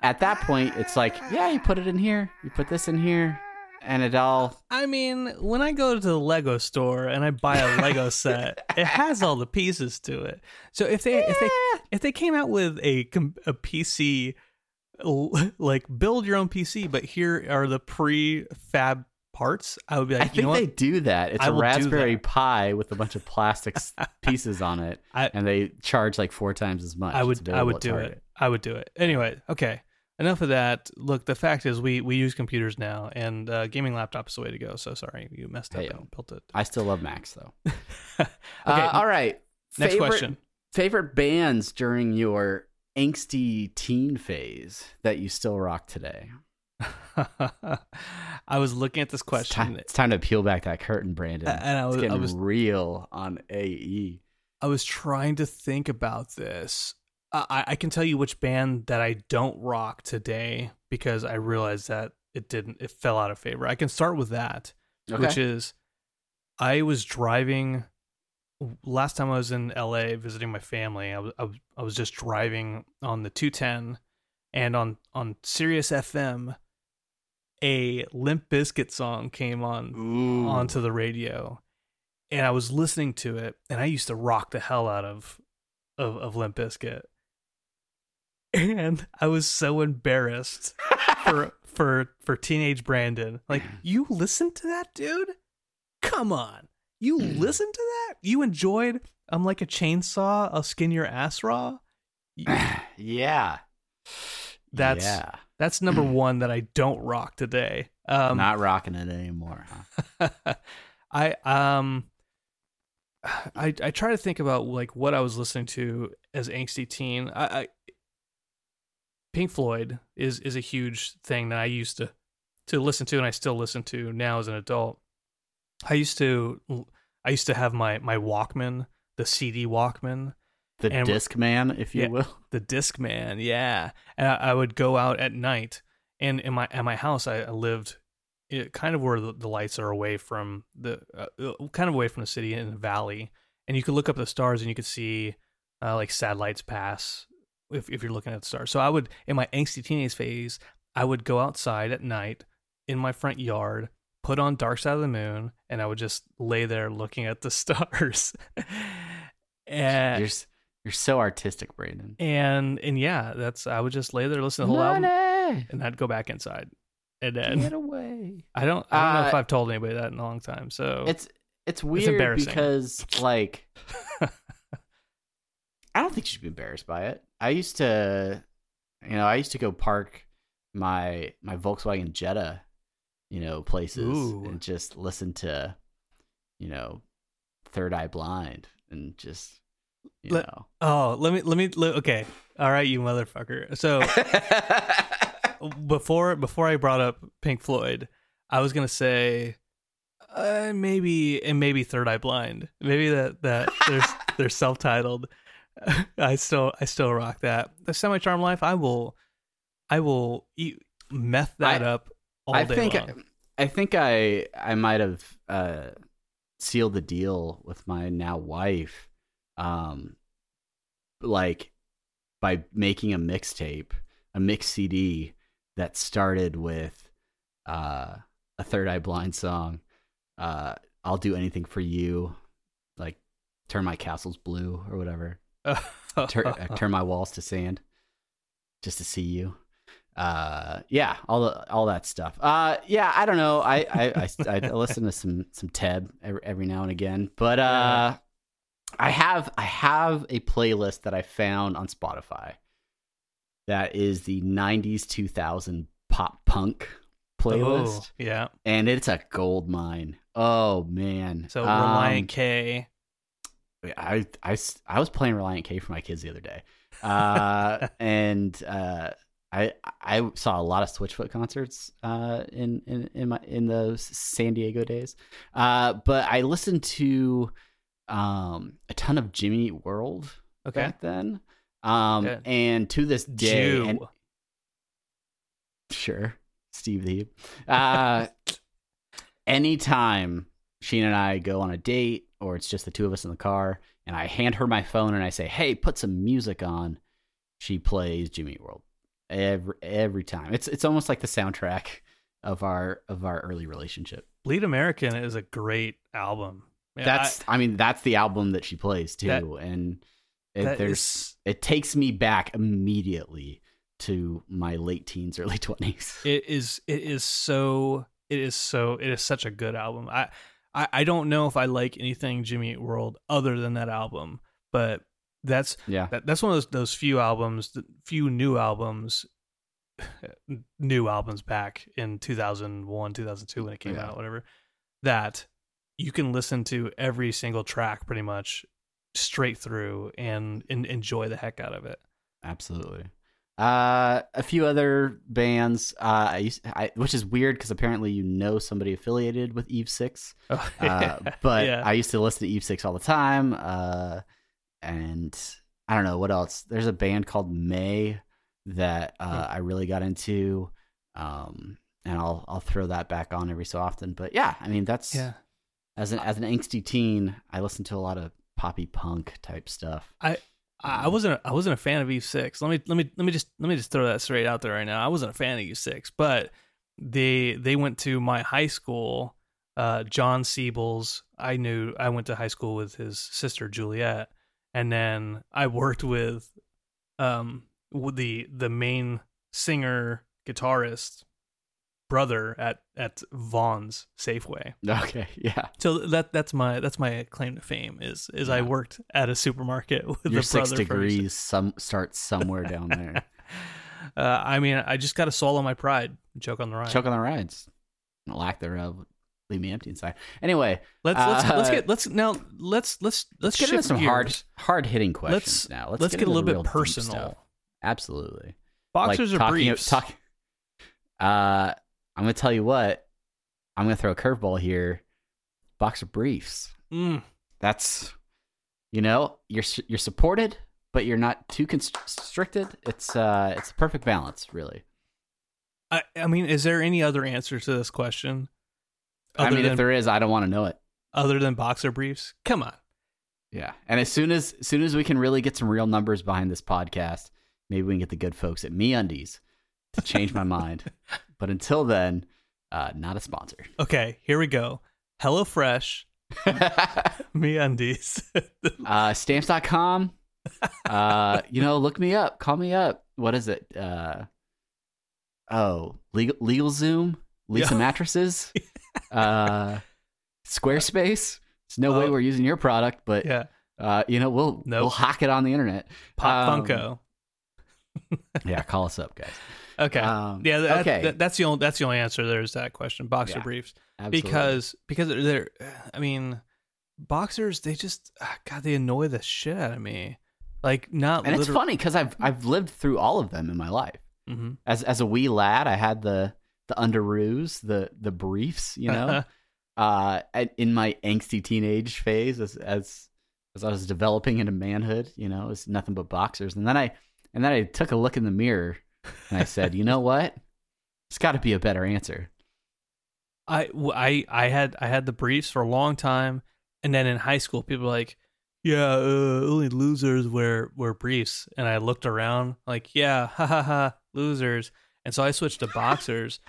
at that point, it's like, yeah, you put it in here, you put this in here, and it all. I mean, when I go to the Lego store and I buy a Lego set, it has all the pieces to it. So if they if they if they came out with a a PC like build your own PC, but here are the pre-fab parts, I would be like, I think they do that. It's I a Raspberry. Pi with a bunch of plastic pieces on it, I- and they charge like four times as much. I would I would do Target. it. I would do it. Anyway, okay. Enough of that. Look, the fact is we we use computers now and uh, gaming laptop is the way to go. So sorry, you messed up Hey, and built it. I still love Macs though. okay, Uh, all right. next Favorite- question. Favorite bands during your angsty teen phase that you still rock today? I was looking at this It's time, question it's time to peel back that curtain, Brandon. and I was it's I getting was real on. AE. I was trying to think about this. I, I can tell you which band that I don't rock today because I realized that it didn't. It fell out of favor. I can start with that, which is I was driving. Last time I was in LA visiting my family, I was I was, I was just driving on the 210, and on on Sirius FM, a Limp Bizkit song came on Ooh. onto the radio and I was listening to it and I used to rock the hell out of of, of Limp Bizkit. And I was so embarrassed for for for teenage Brandon. Like, you listened to that, dude? Come on. You listened to that? You enjoyed I'm like a chainsaw, I'll skin your ass raw? Yeah. That's yeah. That's number one that I don't rock today. Um Not rocking it anymore. Huh? I um I I try to think about like what I was listening to as angsty teen. I, I Pink Floyd is is a huge thing that I used to to listen to and I still listen to now as an adult. I used to I used to have my my Walkman, the CD Walkman, The And- disc man, if you Yeah. will. the disc man, yeah. And I, I would go out at night, and in my at my house, I, I lived it, kind of where the, the lights are away from the uh, uh, kind of away from the city in the valley, and you could look up the stars and you could see uh, like satellites pass if if you're looking at the stars. So I would in my angsty teenage phase, I would go outside at night in my front yard, put on Dark Side of the Moon, and I would just lay there looking at the stars. and You're s- you're so artistic, Brandon. and and yeah, that's I would just lay there, listen to the whole album, and I'd go back inside. And then get away. I don't I don't know if Uh, I've told anybody that in a long time. So It's it's weird embarrassing. because like I don't think you should be embarrassed by it. I used to, you know, I used to go park my my Volkswagen Jetta, you know, places Ooh. and just listen to, you know, Third Eye Blind and just, you Let- know. oh, let me let me let- okay. All right, you motherfucker. So before before I brought up Pink Floyd, I was gonna say uh, maybe and maybe Third Eye Blind. Maybe that that they're they're self titled. I still I still rock that. The Semi Charm Life. I will I will eat meth that I- up all I day think long. I think I I might have uh, sealed the deal with my now wife, um, like by making a mixtape, a mix CD that started with uh, a Third Eye Blind song. Uh, I'll do anything for you, like turn my castles blue or whatever. Tur- uh, turn my walls to sand, just to see you uh yeah all the all that stuff uh yeah i don't know i i i, I listen to some some teb every, every now and again but uh i have i have a playlist that i found on spotify that is the 90s 2000 pop punk playlist, Oh, yeah. and it's a gold mine. Oh man! So Um, Relient K. I, I, I was playing Relient K for my kids the other day, uh, and uh, I I saw a lot of Switchfoot concerts uh, in in in my in those San Diego days, uh, but I listened to um, a ton of Jimmy World Okay. back then, um, and to this day, Jew. and- sure, Steve the Heap. Uh, anytime Sheena and I go on a date or it's just the two of us in the car and I hand her my phone and I say, "Hey, put some music on." She plays Jimmy World every every time. It's it's almost like the soundtrack of our of our early relationship. Bleed American is a great album. Yeah, that's I, mean that's the album that she plays too That- and it, there's is- it takes me back immediately to my late teens early 20s. it is it is so it is so it is such a good album. I I, I don't know if I like anything Jimmy Eat World other than that album, but that's yeah. that, that's one of those those few albums, the few new albums, new albums back in 2001, 2002 when it came Yeah. out, whatever. That you can listen to every single track pretty much straight through and, and enjoy the heck out of it. Absolutely. Uh, a few other bands, uh, I used, I, which is weird because apparently you know somebody affiliated with Eve Six. Oh, Uh, but yeah. I used to listen to Eve Six all the time. Uh, and I don't know what else. There's a band called May that uh, Hmm. I really got into. Um, and I'll I'll throw that back on every so often. But yeah, I mean that's yeah. As an as an angsty teen, I listened to a lot of poppy punk type stuff. I I wasn't I wasn't a fan of Eve Six. Let me let me let me just let me just throw that straight out there right now. I wasn't a fan of Eve Six, but they they went to my high school. Uh, Jon Siebels, I knew I went to high school with his sister Juliet, and then I worked with um the the main singer guitarist brother at at Vons Safeway. Okay, yeah. So that that's my that's my claim to fame is is I worked at a supermarket with Your six degrees some starts somewhere down there. uh, I mean, I just got to swallow my pride, and choke on the ride. Choke on the rides. Lack thereof. Leave me empty inside. Anyway, let's let's let's uh, get let's now let's let's let's, let's get into some hard gears. hard hitting questions Let's now. let's, get, a little bit personal. Absolutely. Boxers Like or talking- briefs? talk- uh, I'm gonna tell you what. I'm gonna throw a curveball here. Boxer briefs. Mm, That's, you know, you're you're supported, but you're not too constricted. It's uh, it's a perfect balance, really. I I mean, is there any other answer to this question? I mean, than if there is, I don't want to know it. other than boxer briefs? Come on. Yeah, and as soon as, as soon as we can really get some real numbers behind this podcast, maybe we can get the good folks at MeUndies to change my mind. But until then, uh, not a sponsor. Okay, here we go. HelloFresh, MeUndies. uh, stamps.com. Uh, you know, look me up. Call me up. What is it? Uh, oh, legal, legal Zoom, Leesa Yeah. mattresses, uh, Squarespace. There's no way Oh. we're using your product, but yeah, uh, you know, we'll Nope. we'll hack it on the internet. Pop Um, Funko. Yeah, call us up, guys. Okay. Um, yeah, that, okay. that- that's the only that's the only answer. There's that question. Boxer Yeah, briefs. Absolutely. because because they're I mean boxers they just ah, God they annoy the shit out of me like not and it's funny because I've I've lived through all of them in my life. Mhm. As as a wee lad, I had the the underoos, the the briefs, you know. uh, in my angsty teenage phase, as as as I was developing into manhood, you know, it was nothing but boxers. And then I and then I took a look in the mirror and I said, you know what? It's got to be a better answer. I, I, I had I had the briefs for a long time and then in high school people were like yeah uh, only losers wear wear briefs and I looked around like yeah ha ha ha losers and so I switched to boxers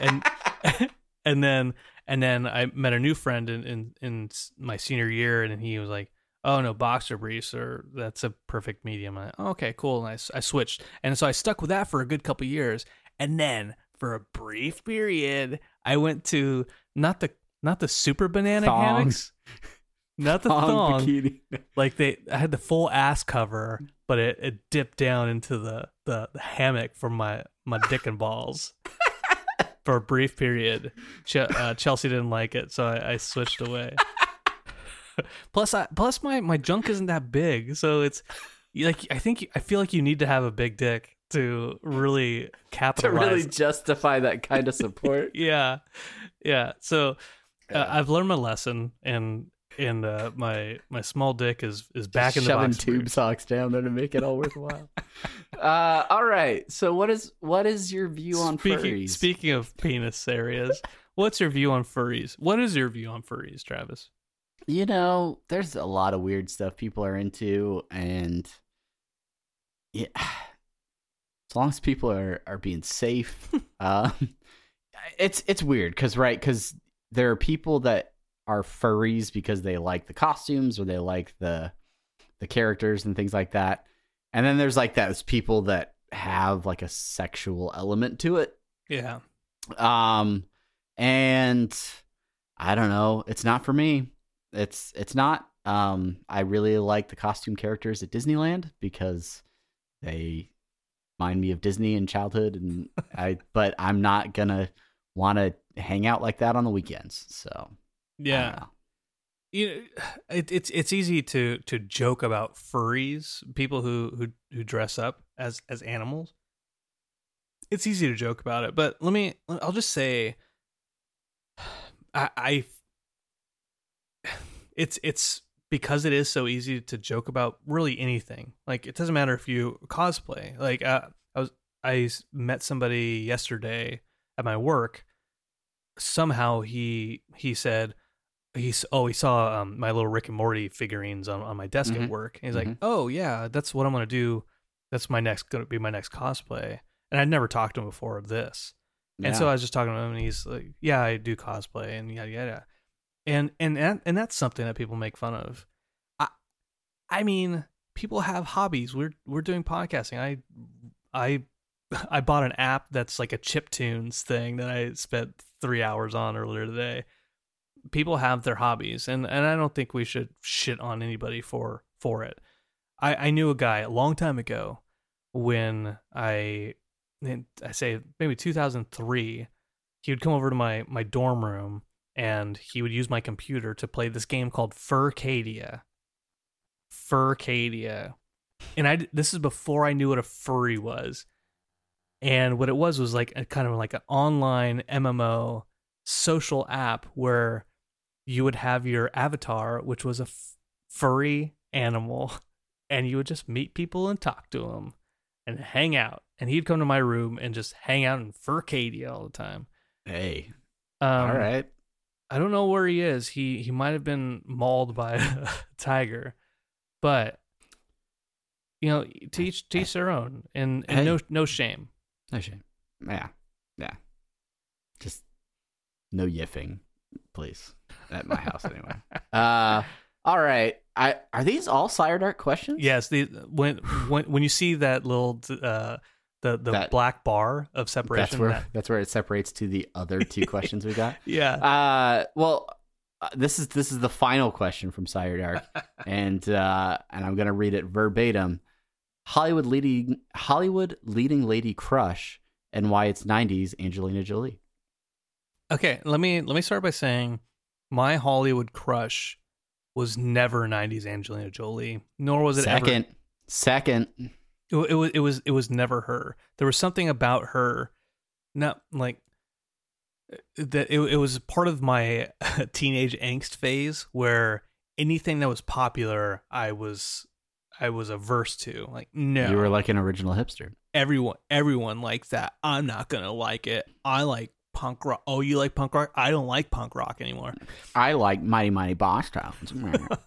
and and then and then I met a new friend in, in in my senior year, and he was like, "Oh no, boxer briefs are that's a perfect medium." I, oh, okay, cool. And I, I switched, and so I stuck with that for a good couple years, and then for a brief period, I went to not the not the super banana hammocks, not the Thong thong, bikini. like they I had the full ass cover, but it, it dipped down into the, the, the hammock from my my dick and balls. for a brief period. Ch- uh, Chelsea didn't like it, so I, I switched away. plus, I, plus my my junk isn't that big, so it's like I think I feel like you need to have a big dick to really capitalize to really justify that kind of support. yeah, yeah. So uh. I've learned my lesson, and and uh, my my small dick is is back in the shoving box. tube socks down there to make it all worthwhile. uh, all right. So what is what is your view on speaking, furries? Speaking of penis areas, what's your view on furries? What is your view on furries, Travis? You know, there's a lot of weird stuff people are into, and yeah, as long as people are are being safe, um, it's it's weird because right because there are people that are furries because they like the costumes or they like the the characters and things like that, and then there's like those people that have like a sexual element to it. Yeah, um and i don't know it's not for me it's it's not um i really like the costume characters at disneyland because they remind me of disney and childhood and i but i'm not gonna want to hang out like that on the weekends so yeah. You know, it, it's it's easy to to joke about furries, people who who who dress up as as animals. It's easy to joke about it, but let me. I'll just say, I, I it's it's because it is so easy to joke about really anything. Like it doesn't matter if you cosplay. Like uh, I was I met somebody yesterday at my work. Somehow he he said he's oh he saw um, my little Rick and Morty figurines on, on my desk Mhm. at work. And he's Mhm. like, oh yeah, that's what I'm gonna do. That's my next gonna be my next cosplay. And I'd never talked to him before of this. And so I was just talking to him, and he's like, "Yeah, I do cosplay, and yada yada," and and and, that's something that people make fun of. I, I mean, people have hobbies. We're we're doing podcasting. I, I, I bought an app that's like a chip tunes thing that I spent three hours on earlier today. People have their hobbies, and and I don't think we should shit on anybody for for it. I I knew a guy a long time ago when I I say maybe 2003, he would come over to my my dorm room and he would use my computer to play this game called Furcadia. Furcadia. And I this is before I knew what a furry was. And what it was was like a kind of like an online MMO social app where you would have your avatar which was a f- furry animal and you would just meet people and talk to them and hang out. And he'd come to my room and just hang out in Furcadia all the time. hey Um, all right I don't know where he is. He he might have been mauled by a tiger, but you know, teach teach their own, and and Hey. no no shame. no shame yeah yeah just no yiffing please at my house anyway uh all right i are these all sire dark questions Yes, the when when when you see that little uh the the That- black bar of separation, that's where that- that's where it separates to the other two questions we got. Yeah, uh well uh, this is this is the final question from sire dark and uh and i'm gonna read it verbatim. Hollywood leading hollywood leading lady crush and why it's 90s angelina jolie. Okay, let me let me start by saying my Hollywood crush was never '90s Angelina Jolie, nor was it ever second. Second it, it was it was it was never her. There was something about her, not like uh, that. It, it was part of my teenage angst phase where anything that was popular, I was I was averse to. Like, no, you were like an original hipster everyone everyone likes that. I'm not gonna like it. I like punk rock. Oh, you like punk rock? I don't like punk rock anymore. I like Mighty Mighty Bosstones.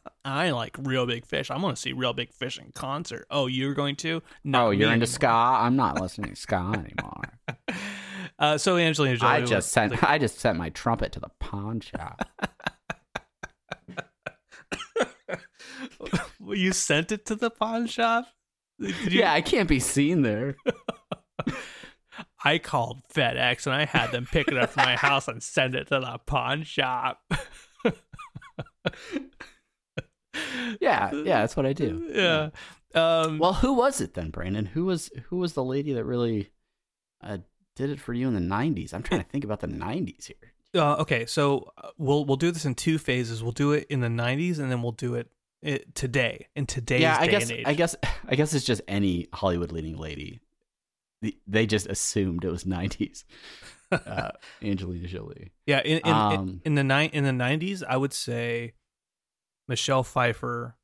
I like Real Big Fish. I'm gonna see Real Big Fish in concert. Oh, you're going to? Not oh, you're into anymore. ska? I'm not listening to ska anymore. Uh, so Angelina Jolie. I just sent like- I just sent my trumpet to the pawn shop. Well, you sent it to the pawn shop. You- yeah, I can't be seen there. I called FedEx and I had them pick it up from my house and send it to the pawn shop. Yeah, yeah, that's what I do. yeah. Um, Well, who was it then, Brandon? Who was who was the lady that really uh, did it for you in the '90s? I'm trying to think about the '90s here. Uh, okay, so uh, we'll we'll do this in two phases. We'll do it in the '90s, and then we'll do it, it today in today's yeah, I day guess and age. I guess I guess it's just any Hollywood leading lady. The- They just assumed it was '90s. Uh, Angelina Jolie. Yeah, in in, Um, in, in the ni- in the nineties, I would say Michelle Pfeiffer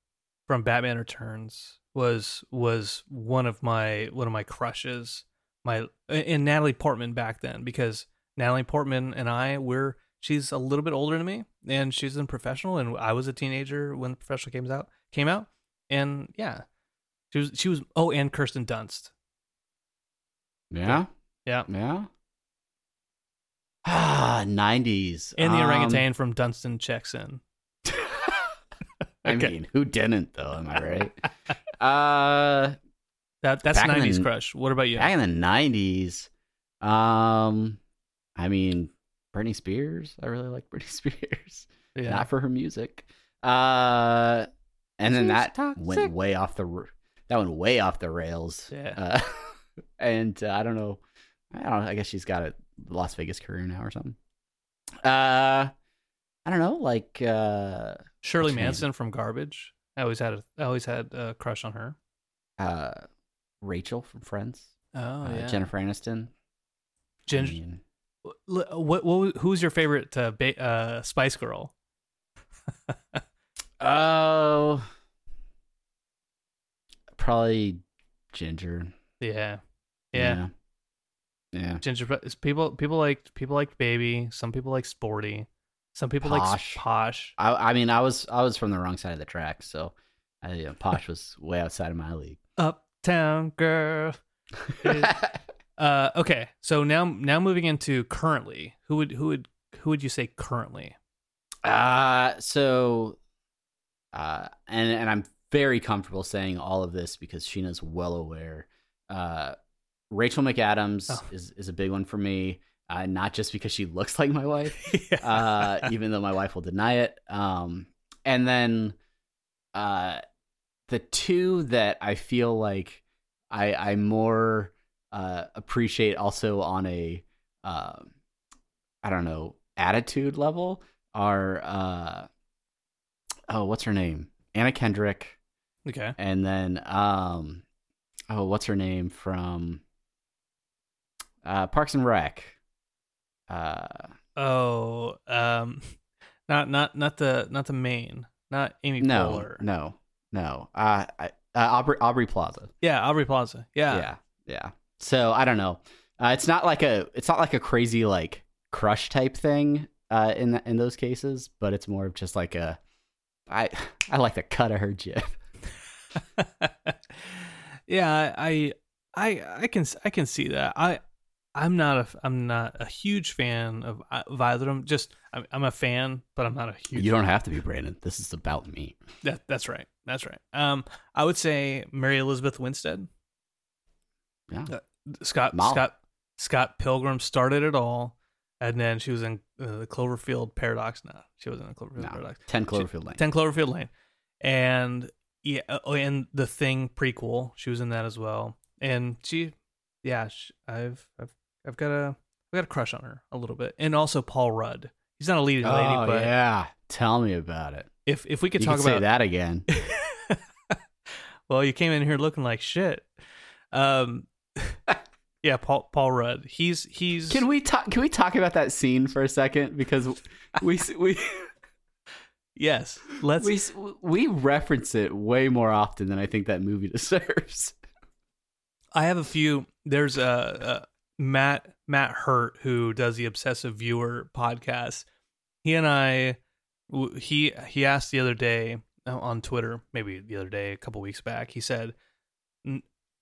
from Batman Returns was was one of my one of my crushes. My and Natalie Portman back then because Natalie Portman and I we're she's a little bit older than me and she's in professional and I was a teenager when professional came out came out and yeah she was she was oh and Kirsten Dunst Yeah, yeah yeah. Ah, '90s. and the Um, orangutan from Dunston checks in I Okay. mean, who didn't though? Am I right? uh, that that's Back in the- nineties crush. What about you? back in the '90s, um, I mean, Britney Spears. I really like Britney Spears. Yeah. Not for her music. Uh, and then that toxic. went way off the that went way off the rails. Yeah. Uh, and uh, I don't know. I don't know. I guess she's got a Las Vegas career now or something. Uh, I don't know. Like, uh, Shirley What's her name? Manson from Garbage. I always had a, I always had a crush on her. uh, Rachel from Friends. Oh uh, Jennifer Aniston. I Ginger. mean, What, what what who's your favorite uh, ba- uh, Spice Girl? Oh, probably Ginger. Yeah, yeah. Yeah. Yeah. Ginger. People people liked people liked Baby. Some people like Sporty. Some people like Posh. Posh. I, I mean, I was I was from the wrong side of the track, so I, you know, Posh was way outside of my league. Uptown Girl. Uh, okay, so now now moving into currently, who would who would who would you say currently? uh so, uh, and and I'm very comfortable saying all of this because Sheena's well aware. Uh, Rachel McAdams Oh. is is a big one for me. Uh, not just because she looks like my wife, uh, even though my wife will deny it. Um, and then uh, the two that I feel like I I more uh, appreciate also on a um I don't know attitude level are uh, oh what's her name Anna Kendrick okay. and then um oh what's her name from uh, Parks and Rec uh Oh, um, not not not the not the main, not Amy no Poehler. no no uh, I, uh Aubrey Aubrey Plaza Yeah, Aubrey Plaza. Yeah. yeah yeah so i don't know uh, it's not like a it's not like a crazy like crush type thing uh in the, in those cases but it's more of just like a i i like the cut of her gif yeah, I I I can I can see that. I I'm not a I'm not a huge fan of uh, Violet. I'm just I'm, I'm a fan, but I'm not a huge. you don't have to be brandon this is about me That, that's right. That's right. Um, I would say Mary Elizabeth Winstead. yeah Uh, Scott. Scott Scott Pilgrim started it all, and then she was in uh, the Cloverfield Paradox. No, she wasn't in the Cloverfield no Paradox. 10 cloverfield lane Ten Cloverfield Lane, and yeah, oh, and the Thing prequel. She was in that as well, and she, yeah, she, I've I've I've got a I've got a crush on her a little bit, and also Paul Rudd. He's not a leading lady, oh but yeah tell me about it if if we could you talk could say about that again well, you came in here looking like shit. Um, yeah, Paul Paul Rudd. He's he's can we talk can we talk about that scene for a second because we we yes. Let's we we reference it way more often than i think that movie deserves I have a few. There's a, uh Matt Matt Hurt who does the Obsessive Viewer podcast. He and I, he he asked the other day uh, on Twitter, maybe the other day, a couple weeks back. He said,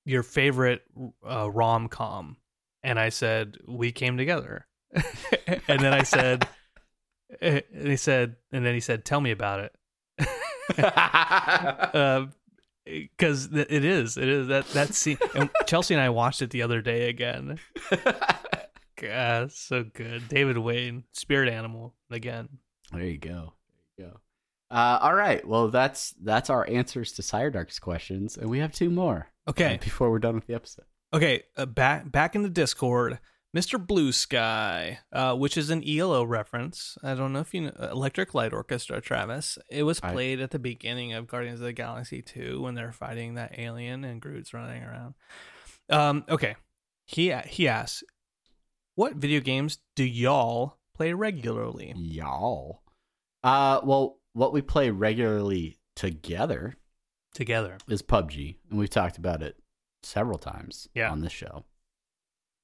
"Your favorite uh, rom com," and I said, "We came together." and then I said, and he said, and then he said, "Tell me about it." because it is it is that that scene and chelsea and i watched it the other day again God, so good David Wain spirit animal again There you go. There you go. Uh, all right. Well, that's that's our answers to Sire Dark's questions, and we have two more. okay uh, before we're done with the episode. okay uh, back back in the discord Mr. Blue Sky, uh, which is an ELO reference. I don't know if you know Electric Light Orchestra, Travis. It was I- played at the beginning of Guardians of the Galaxy 2 when they're fighting that alien and Groot's running around. Um, okay. He he asks, "What video games do y'all play regularly?" Y'all. Uh, well, what we play regularly together Together. is PUBG, and we've talked about it several times Yeah. on this show.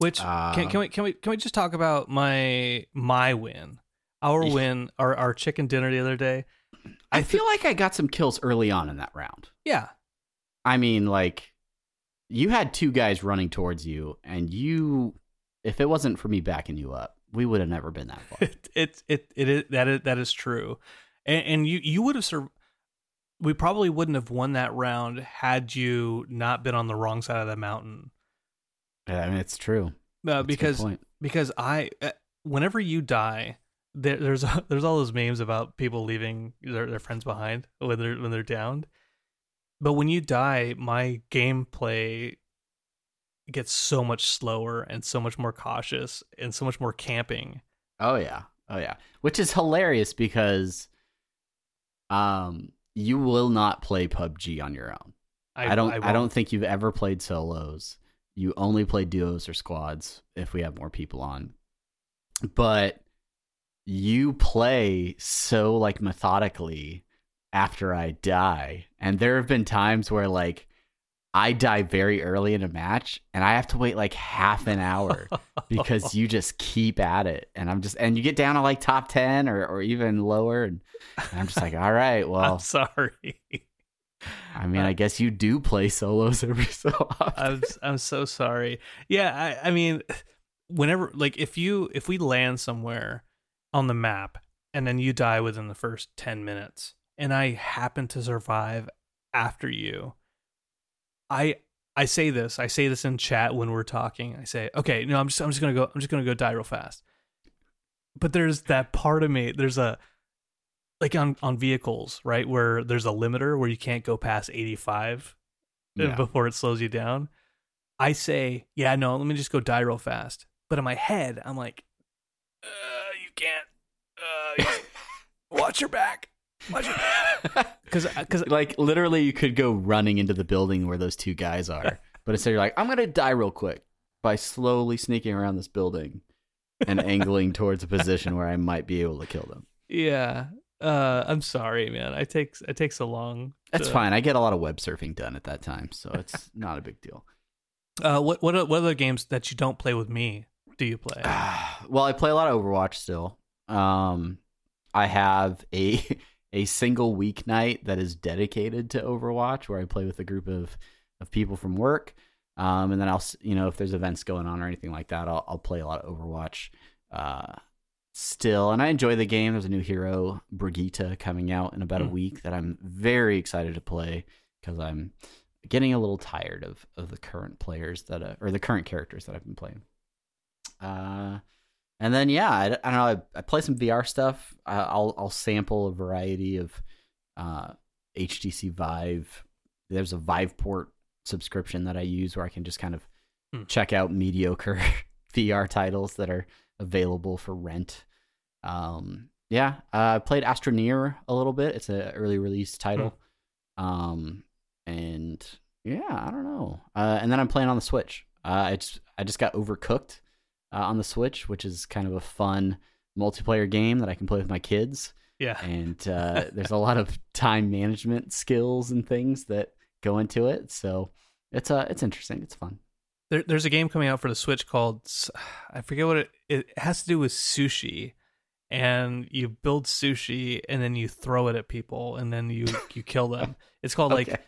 Which can, um, can we can we can we just talk about my my win, our Yeah. win, our our chicken dinner the other day? I thi- feel like I got some kills early on in that round. yeah, I mean, like, you had two guys running towards you, and you, if it wasn't for me backing you up, we would have never been that far. it it it, it is that is that is true, and, and you you would have sur- we probably wouldn't have won that round had you not been on the wrong side of the mountain. Yeah, I mean, it's true. Uh, That's a good because because I uh, whenever you die, there, there's there's all those memes about people leaving their, their friends behind when they're when they're downed. But when you die, my gameplay gets so much slower and so much more cautious and so much more camping. Oh yeah, oh yeah, which is hilarious because, um, you will not play PUBG on your own. I, don't. I, won't. don't think you've ever played solos. You only play duos or squads if we have more people on. But you play so like methodically after I die, and there have been times where like I die very early in a match, and I have to wait like half an hour because you just keep at it, and I'm just and you get down to like top ten or or even lower, and, and I'm just like, all right, well, I'm sorry. I mean, I uh, guess you do play solos every so often. I'm I'm so sorry. Yeah, I, I mean, whenever like if you if we land somewhere on the map and then you die within the first ten minutes, and I happen to survive after you, I I say this I say this in chat when we're talking. I say, okay, no, I'm just I'm just gonna go I'm just gonna go die real fast. But there's that part of me. There's a like on on vehicles, right, where there's a limiter where you can't go past 85 Yeah. before it slows you down. I say, yeah, no, let me just go die real fast. But in my head, I'm like, uh, you can't. Uh, you- watch your back. Watch your back. Because, because, like literally, you could go running into the building where those two guys are, but instead you're like, I'm gonna die real quick by slowly sneaking around this building and angling towards a position where I might be able to kill them. yeah. Uh, I'm sorry, man. I take I take so long. That's to- fine. I get a lot of web surfing done at that time, so it's not a big deal. Uh, what what what other games that you don't play with me do you play? well, I play a lot of Overwatch still. Um, I have a a single weeknight that is dedicated to Overwatch, where I play with a group of of people from work. Um, and then I'll, you know, if there's events going on or anything like that, I'll, I'll play a lot of Overwatch. Uh, still, and I enjoy the game. There's a new hero, Brigitte, coming out in about a Hmm. week that I'm very excited to play because I'm getting a little tired of of the current players that uh, or the current characters that I've been playing. Uh, and then yeah, I, I don't know. I, I play some VR stuff. I, I'll I'll sample a variety of uh, HTC Vive. There's a Viveport subscription that I use where I can just kind of Hmm. check out mediocre VR titles that are available for rent. Um, yeah, uh, I played Astroneer a little bit. It's an early release title. Um, and yeah, I don't know. Uh, and then I'm playing on the Switch. Uh, I just I just got Overcooked uh, on the Switch, which is kind of a fun multiplayer game that I can play with my kids. yeah. And uh, there's a lot of time management skills and things that go into it. So it's uh it's interesting. It's fun. There, there's a game coming out for the Switch called I forget what it it has to do with sushi, and you build sushi and then you throw it at people and then you you kill them. It's called like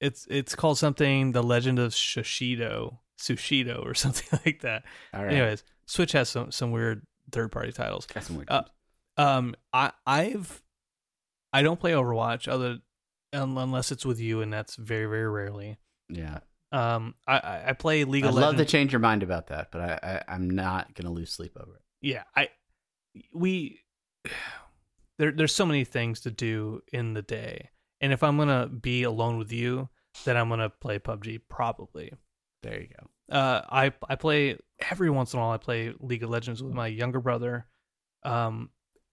it's it's called something The Legend of Shoshido, Sushido or something like that. All right. Anyways, Switch has some some weird third party titles. Got some weird Uh. Um, I I've I don't play Overwatch other unless it's with you, and that's very very rarely. yeah. Um, I I, play League I'd love to change your mind about that, but I, I I'm not gonna lose sleep over it. yeah, I we there there's so many things to do in the day, and if I'm gonna be alone with you, then I'm gonna play PUBG probably. There you go. Uh, I I play every once in a while I play League of Legends with my younger brother. Um,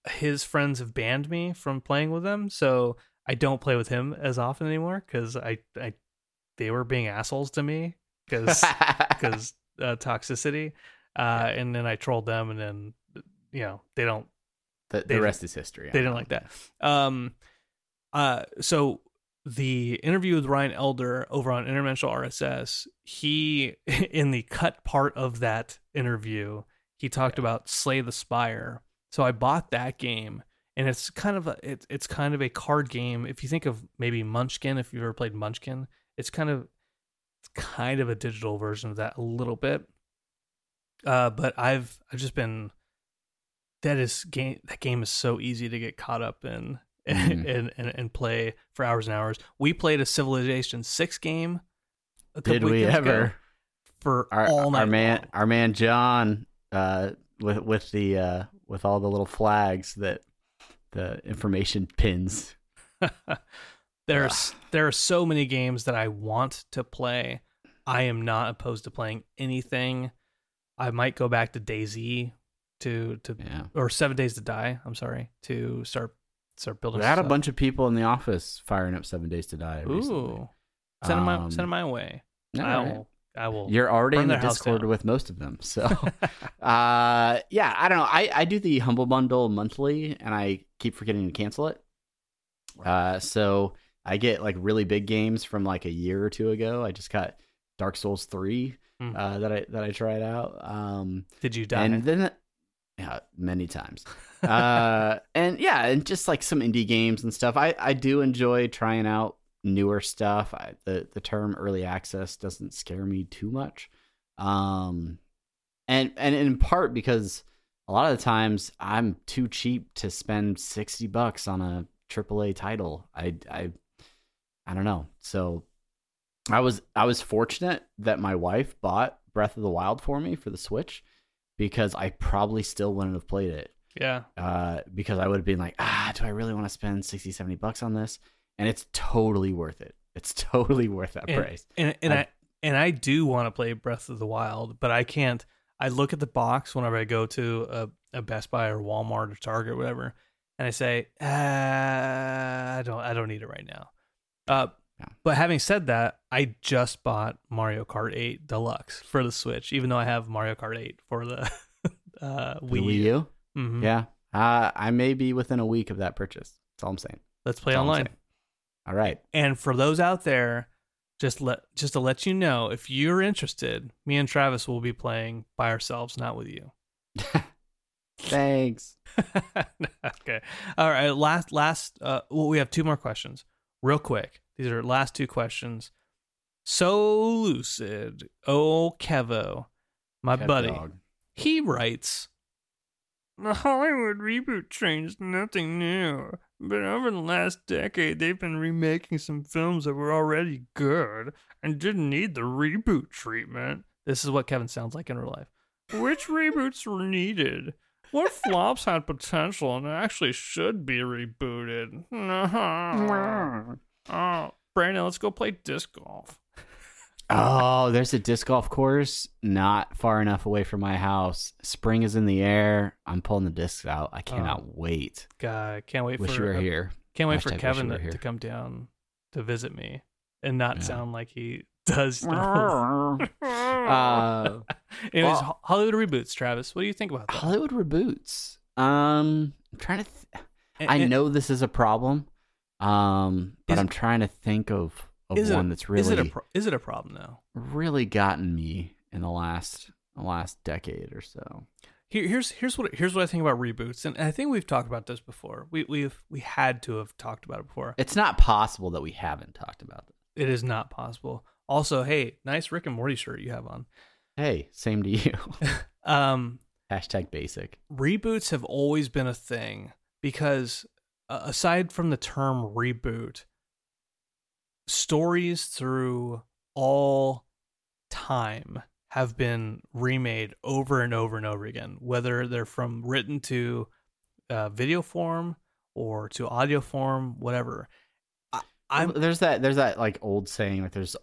his friends have banned me from playing with them, so I don't play with him as often anymore because I, I they were being assholes to me because because uh, toxicity. Uh, and then I trolled them, and then you know they don't the, they the rest is history. they didn't like that. Um, uh, so the interview with Ryan Elder over on Interdimensional RSS, he in the cut part of that interview, he talked about Slay the Spire. So I bought that game, and it's kind of a it's it's kind of a card game. If you think of maybe Munchkin, if you've ever played Munchkin, it's kind of it's kind of a digital version of that a little bit. Uh, but I've I've just been that is game that game is so easy to get caught up in and, Mhm. and, and, and play for hours and hours. We played a Civilization six game. A couple Did we ever? for Our, all night? our man, long. our man John, uh, with with the uh, with all the little flags that the information pins. There's there are so many games that I want to play. I am not opposed to playing anything. I might go back to DayZ to to Yeah, or Seven Days to Die. I'm sorry to start start building. we had a bunch of people in the office firing up Seven Days to Die. recently. Ooh, send them my Um, send them my way. all I right. will. I will. You're already in the Discord with most of them, so uh, yeah. I don't know. I I do the Humble Bundle monthly, and I keep forgetting to cancel it. Uh, so I get like really big games from like a year or two ago. I just got Dark Souls three Hmm. uh, that I that I tried out. Um, Did you die? and then yeah, many times. uh, and yeah, and just like some indie games and stuff. I I do enjoy trying out newer stuff. I, the the term early access doesn't scare me too much. Um, and and in part because a lot of the times I'm too cheap to spend sixty bucks on a AAA title. I I I don't know. So I was I was fortunate that my wife bought Breath of the Wild for me for the Switch because I probably still wouldn't have played it. yeah. Uh, because I would have been like, ah, do I really want to spend 60, 70 bucks on this? And it's totally worth it. It's totally worth that and, price. And and I, I- and I do want to play Breath of the Wild, but I can't. I look at the box whenever I go to a, a Best Buy or Walmart or Target or whatever, and I say, ah, I don't I don't need it right now. Uh, Yeah. But having said that, I just bought Mario Kart 8 Deluxe for the Switch, even though I have Mario Kart 8 for the uh, The Wii, Wii U? Mhm. Yeah. Uh, I may be within a week of that purchase. That's all I'm saying. Let's play online. All right. And for those out there, just let just to let you know, if you're interested, me and Travis will be playing by ourselves, not with you. Thanks. okay. All right. Last last. Uh, well, we have two more questions, real quick. These are last two questions. So lucid. Oh, Kevo, my Cat buddy. dog. He writes. The Hollywood reboot train's nothing new, but over the last decade, they've been remaking some films that were already good and didn't need the reboot treatment. This is what Kevin sounds like in real life. Which reboots were needed? What flops had potential and actually should be rebooted? oh, Brandon, let's go play disc golf. Oh, there's a disc golf course not far enough away from my house. Spring is in the air. I'm pulling the discs out. I cannot wait. God, can't wait Wish for you were uh, here. Can't wait for Hashtag wish Kevin to, to come down to visit me and not Yeah. sound like he does. uh, Anyways, well- Hollywood reboots. Travis, what do you think about that? Hollywood reboots. Um, I'm trying to. Th- And- I and know this is a problem. Um, but I'm trying to think of of is it a- one that's really is it a pro- is it a problem though? really gotten me in the last the last decade or so. Here, here's here's what here's what I think about reboots, and I think we've talked about this before. We we've we had to have talked about it before. It's not possible that we haven't talked about this. It is not possible. Also, hey, nice Rick and Morty shirt you have on. Hey, same to you. Um, Hashtag basic. reboots have always been a thing because uh, aside from the term reboot stories through all time have been remade over and over and over again whether they're from written to uh, video form or to audio form whatever I, i'm there's that there's that like old saying like there's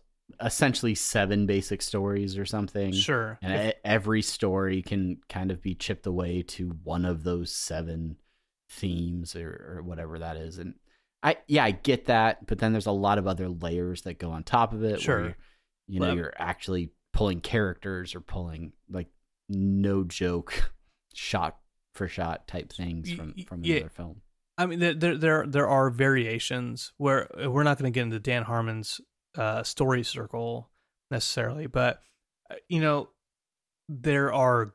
essentially seven basic stories or something. Sure. And every story can kind of be chipped away to one of those seven themes or, or whatever that is. And I, yeah, I get that, but then there's a lot of other layers that go on top of it. where Sure. you're- you know, Well- you're actually pulling characters or pulling like no joke shot for shot type things from from yeah. another film. I mean, there there there, are variations where we're not going to get into Dan Harmon's uh, story circle necessarily, but uh, you know, there are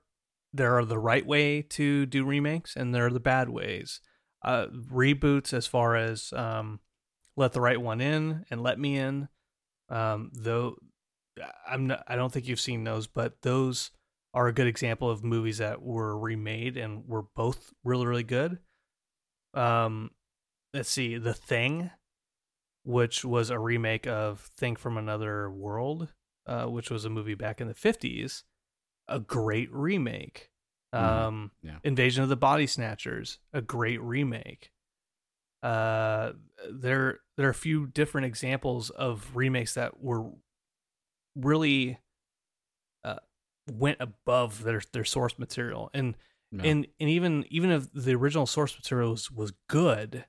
there are the right way to do remakes, and there are the bad ways. Uh, reboots, as far as um, let the right one in and let me in. Um, though I'm not, I don't think you've seen those, but those are a good example of movies that were remade and were both really really good um let's see the thing which was a remake of thing from another world uh which was a movie back in the 50s a great remake Mhm. um Yeah. invasion of the body snatchers a great remake uh there there are a few different examples of remakes that were really uh went above their their source material and No. and and even even if the original source material was, was good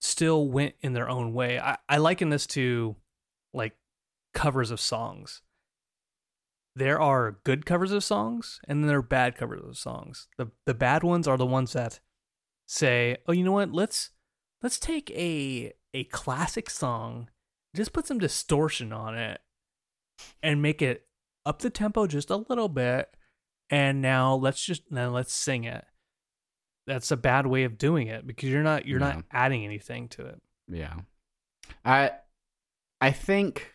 still went in their own way. I, I liken this to like covers of songs. There are good covers of songs and then there are bad covers of songs. The the bad ones are the ones that say oh you know what? Let's let's take a a classic song just put some distortion on it and make it up the tempo just a little bit and now let's just now let's sing it that's a bad way of doing it because you're not you're Yeah. not adding anything to it Yeah. I I think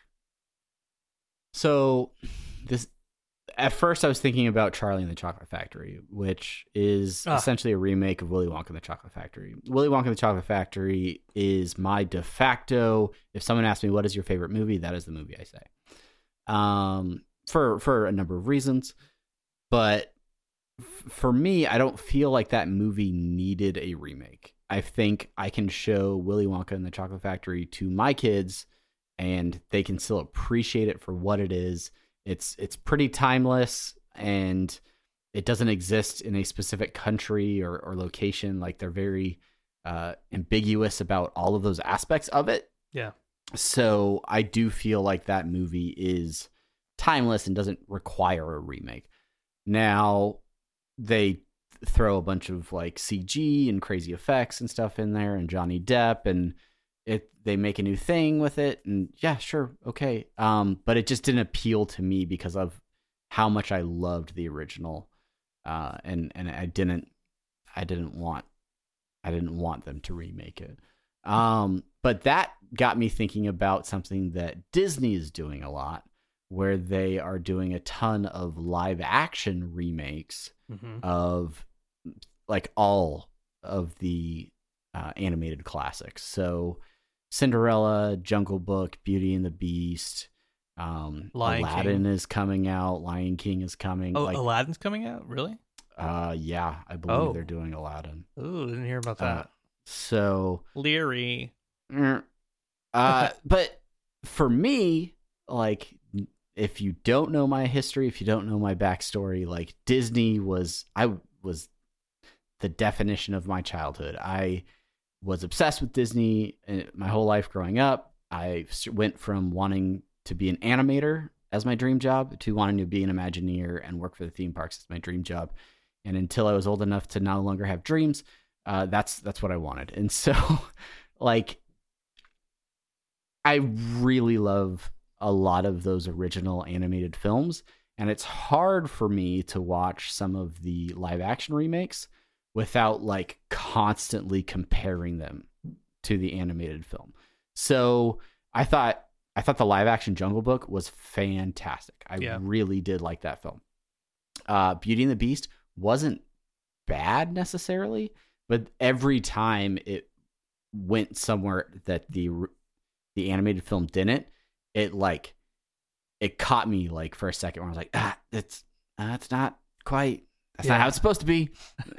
so this at first I was thinking about Charlie and the Chocolate Factory, which is Ah. essentially a remake of Willy Wonka and the Chocolate Factory. Willy Wonka and the Chocolate Factory is my de facto if someone asks me what is your favorite movie, that is the movie I say. Um for for a number of reasons, but for me, I don't feel like that movie needed a remake. I think I can show Willy Wonka and the Chocolate Factory to my kids and they can still appreciate it for what it is. It's it's pretty timeless and it doesn't exist in a specific country or, or location. Like they're very uh, ambiguous about all of those aspects of it. Yeah. So I do feel like that movie is timeless and doesn't require a remake. Now they throw a bunch of like CG and crazy effects and stuff in there and Johnny Depp and it they make a new thing with it and yeah, sure, okay. Um but it just didn't appeal to me because of how much I loved the original. Uh and and I didn't I didn't want I didn't want them to remake it. Um but that got me thinking about something that Disney is doing a lot where they are doing a ton of live action remakes mm-hmm. of like all of the uh, animated classics. So Cinderella, Jungle Book, Beauty and the Beast, um, Lion Aladdin King. is coming out, Lion King is coming. oh like, aladdin's coming out really uh, yeah, I believe Oh. they're doing Aladdin. Ooh, didn't hear about Uh, that so leery Mm. Uh, but for me, like, if you don't know my history, if you don't know my backstory, like Disney was, I was the definition of my childhood. I was obsessed with Disney uh, my whole life growing up. I went from wanting to be an animator as my dream job to wanting to be an Imagineer and work for the theme parks as my dream job. And until I was old enough to no longer have dreams, uh, that's that's what I wanted. And so, like, I really love a lot of those original animated films, and it's hard for me to watch some of the live action remakes without like constantly comparing them to the animated film. So I thought I thought the live action Jungle Book was fantastic. I Yeah. really did like that film. Uh, Beauty and the Beast wasn't bad necessarily, but every time it went somewhere that the the animated film didn't, it like it caught me like for a second where I was like, ah, it's that's not quite that's not how it's supposed to be,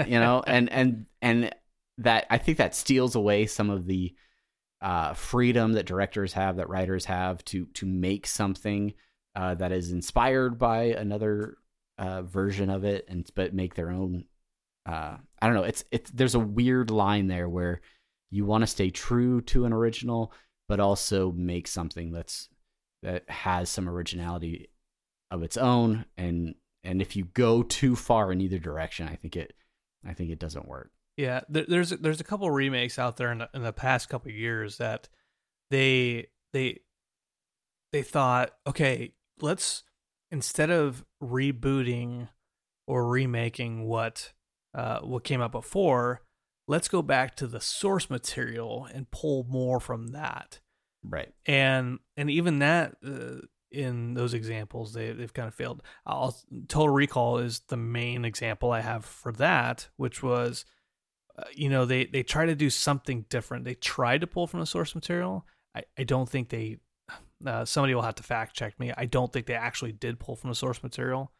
you know, and and and that I think that steals away some of the uh, freedom that directors have, that writers have to to make something uh, that is inspired by another uh, version of it, and but make their own. Uh, I don't know. It's it's there's a weird line there where you want to stay true to an original, but also make something that's that has some originality of its own. And and if you go too far in either direction, I think it I think it doesn't work. Yeah, there, there's there's a couple remakes out there in the, in the past couple years that they they they thought, okay, let's instead of rebooting or remaking what uh, what came out before, let's go back to the source material and pull more from that. Right. And and even that uh, in those examples they they've kind of failed. I'll, Total Recall is the main example I have for that, which was uh, you know they they try to do something different. They tried to pull from the source material. I I don't think they. Uh, somebody will have to fact check me. I don't think they actually did pull from the source material.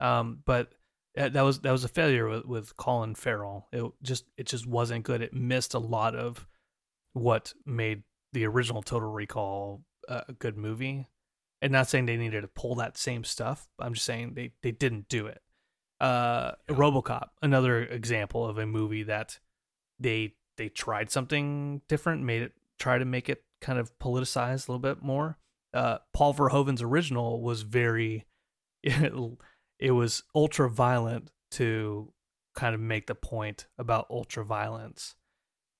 Um, but that was that was a failure with, with Colin Farrell. It just it just wasn't good. It missed a lot of what made the original Total Recall uh, a good movie. And not saying they needed to pull that same stuff. I'm just saying they they didn't do it uh RoboCop, another example of a movie that they they tried something different, made it try to make it kind of politicized a little bit more. Uh Paul Verhoeven's original was very it, it was ultra violent to kind of make the point about ultra violence.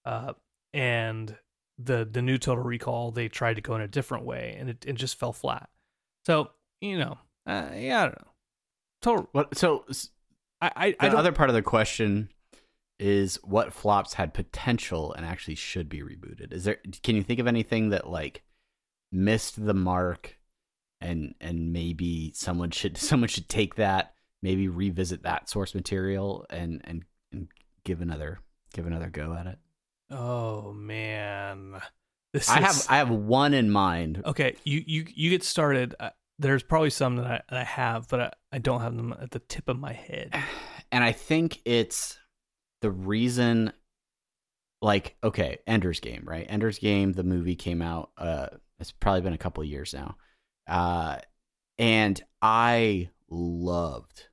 Uh and the the new Total Recall, they tried to go in a different way and it, it just fell flat. So, you know, uh, yeah, I don't know. Total. What? So, I, I, the I other part of the question is what flops had potential and actually should be rebooted. Is there? Can you think of anything that like missed the mark, and and maybe someone should someone should take that, maybe revisit that source material, and and and give another give another go at it. Oh man. This I is... have I have one in mind. Okay, you you you get started. Uh, there's probably some that I, that I have, but I, I don't have them at the tip of my head. And I think it's the reason like okay, Ender's Game, right? Ender's Game, the movie came out uh it's probably been a couple of years now. Uh and I loved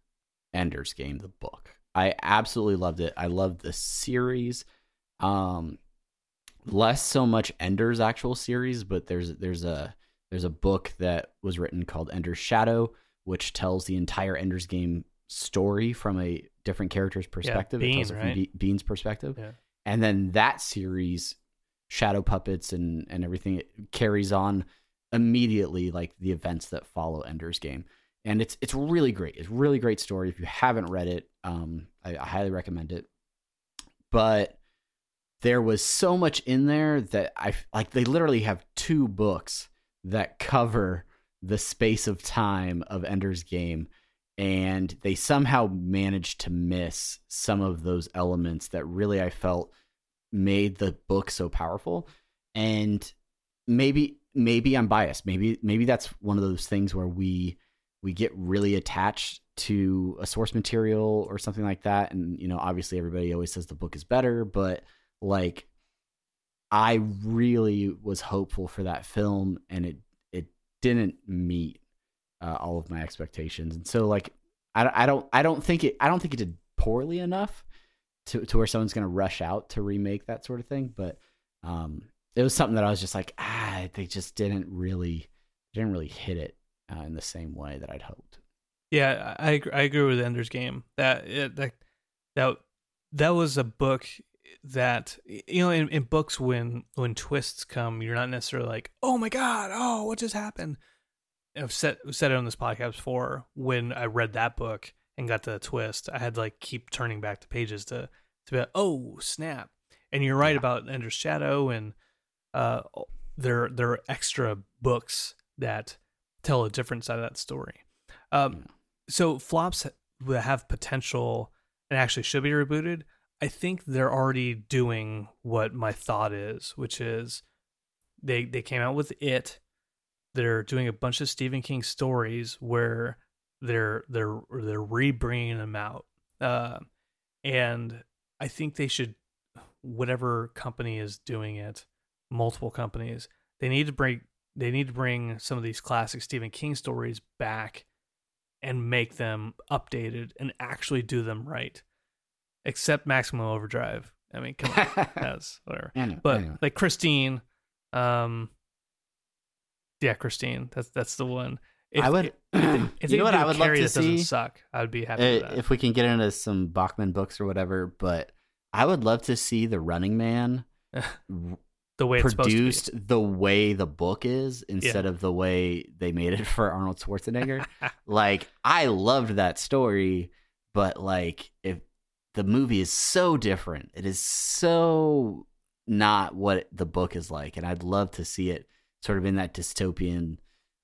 Ender's Game the book. I absolutely loved it. I loved the series. Um less so much Ender's actual series, but there's there's a there's a book that was written called Ender's Shadow, which tells the entire Ender's Game story from a different character's perspective. Yeah, Bean, it tells it right? from Be- Bean's perspective. Yeah. And then that series, Shadow Puppets and, and everything, it carries on immediately like the events that follow Ender's Game. And it's it's really great. It's really great story. If you haven't read it, um, I, I highly recommend it. But there was so much in there that I like. They literally have two books that cover the space of time of Ender's Game, and they somehow managed to miss some of those elements that really I felt made the book so powerful. And maybe maybe I'm biased. Maybe maybe that's one of those things where we we get really attached to a source material or something like that and you know obviously everybody always says the book is better but like I really was hopeful for that film, and it it didn't meet uh, all of my expectations. And so, like, I, I don't I don't think it I don't think it did poorly enough to to where someone's gonna rush out to remake that sort of thing. But um, it was something that I was just like, ah, they just didn't really didn't really hit it uh, in the same way that I'd hoped. Yeah, I I agree with Ender's Game. That it, that that that was a book that you know in, in books when when twists come you're not necessarily like oh my god oh what just happened? I've said said it on this podcast before when i read that book and got to the twist i had to like keep turning back the pages to to be like oh snap. And you're right about ender's shadow and uh there there are extra books that tell a different side of that story. Um yeah. so flops that have potential and actually should be rebooted I think they're already doing what my thought is, which is they they came out with it. They're doing a bunch of Stephen King stories where they're they're they're rebringing them out, uh, and I think they should whatever company is doing it, multiple companies. They need to bring they need to bring some of these classic Stephen King stories back and make them updated and actually do them right. Except Maximum Overdrive. I mean, come on, that's whatever. Anyway, But anyway. like Christine, um, yeah, Christine. That's that's the one. If, I would. If, if you know what I would love to see? suck, I would be happy Uh, with that. if we can get into some Bachman books or whatever, but I would love to see the Running Man the way it's produced the way the book is instead of the way they made it for Arnold Schwarzenegger. like I loved that story, but like if the movie is so different, it is so not what the book is like, and I'd love to see it sort of in that dystopian,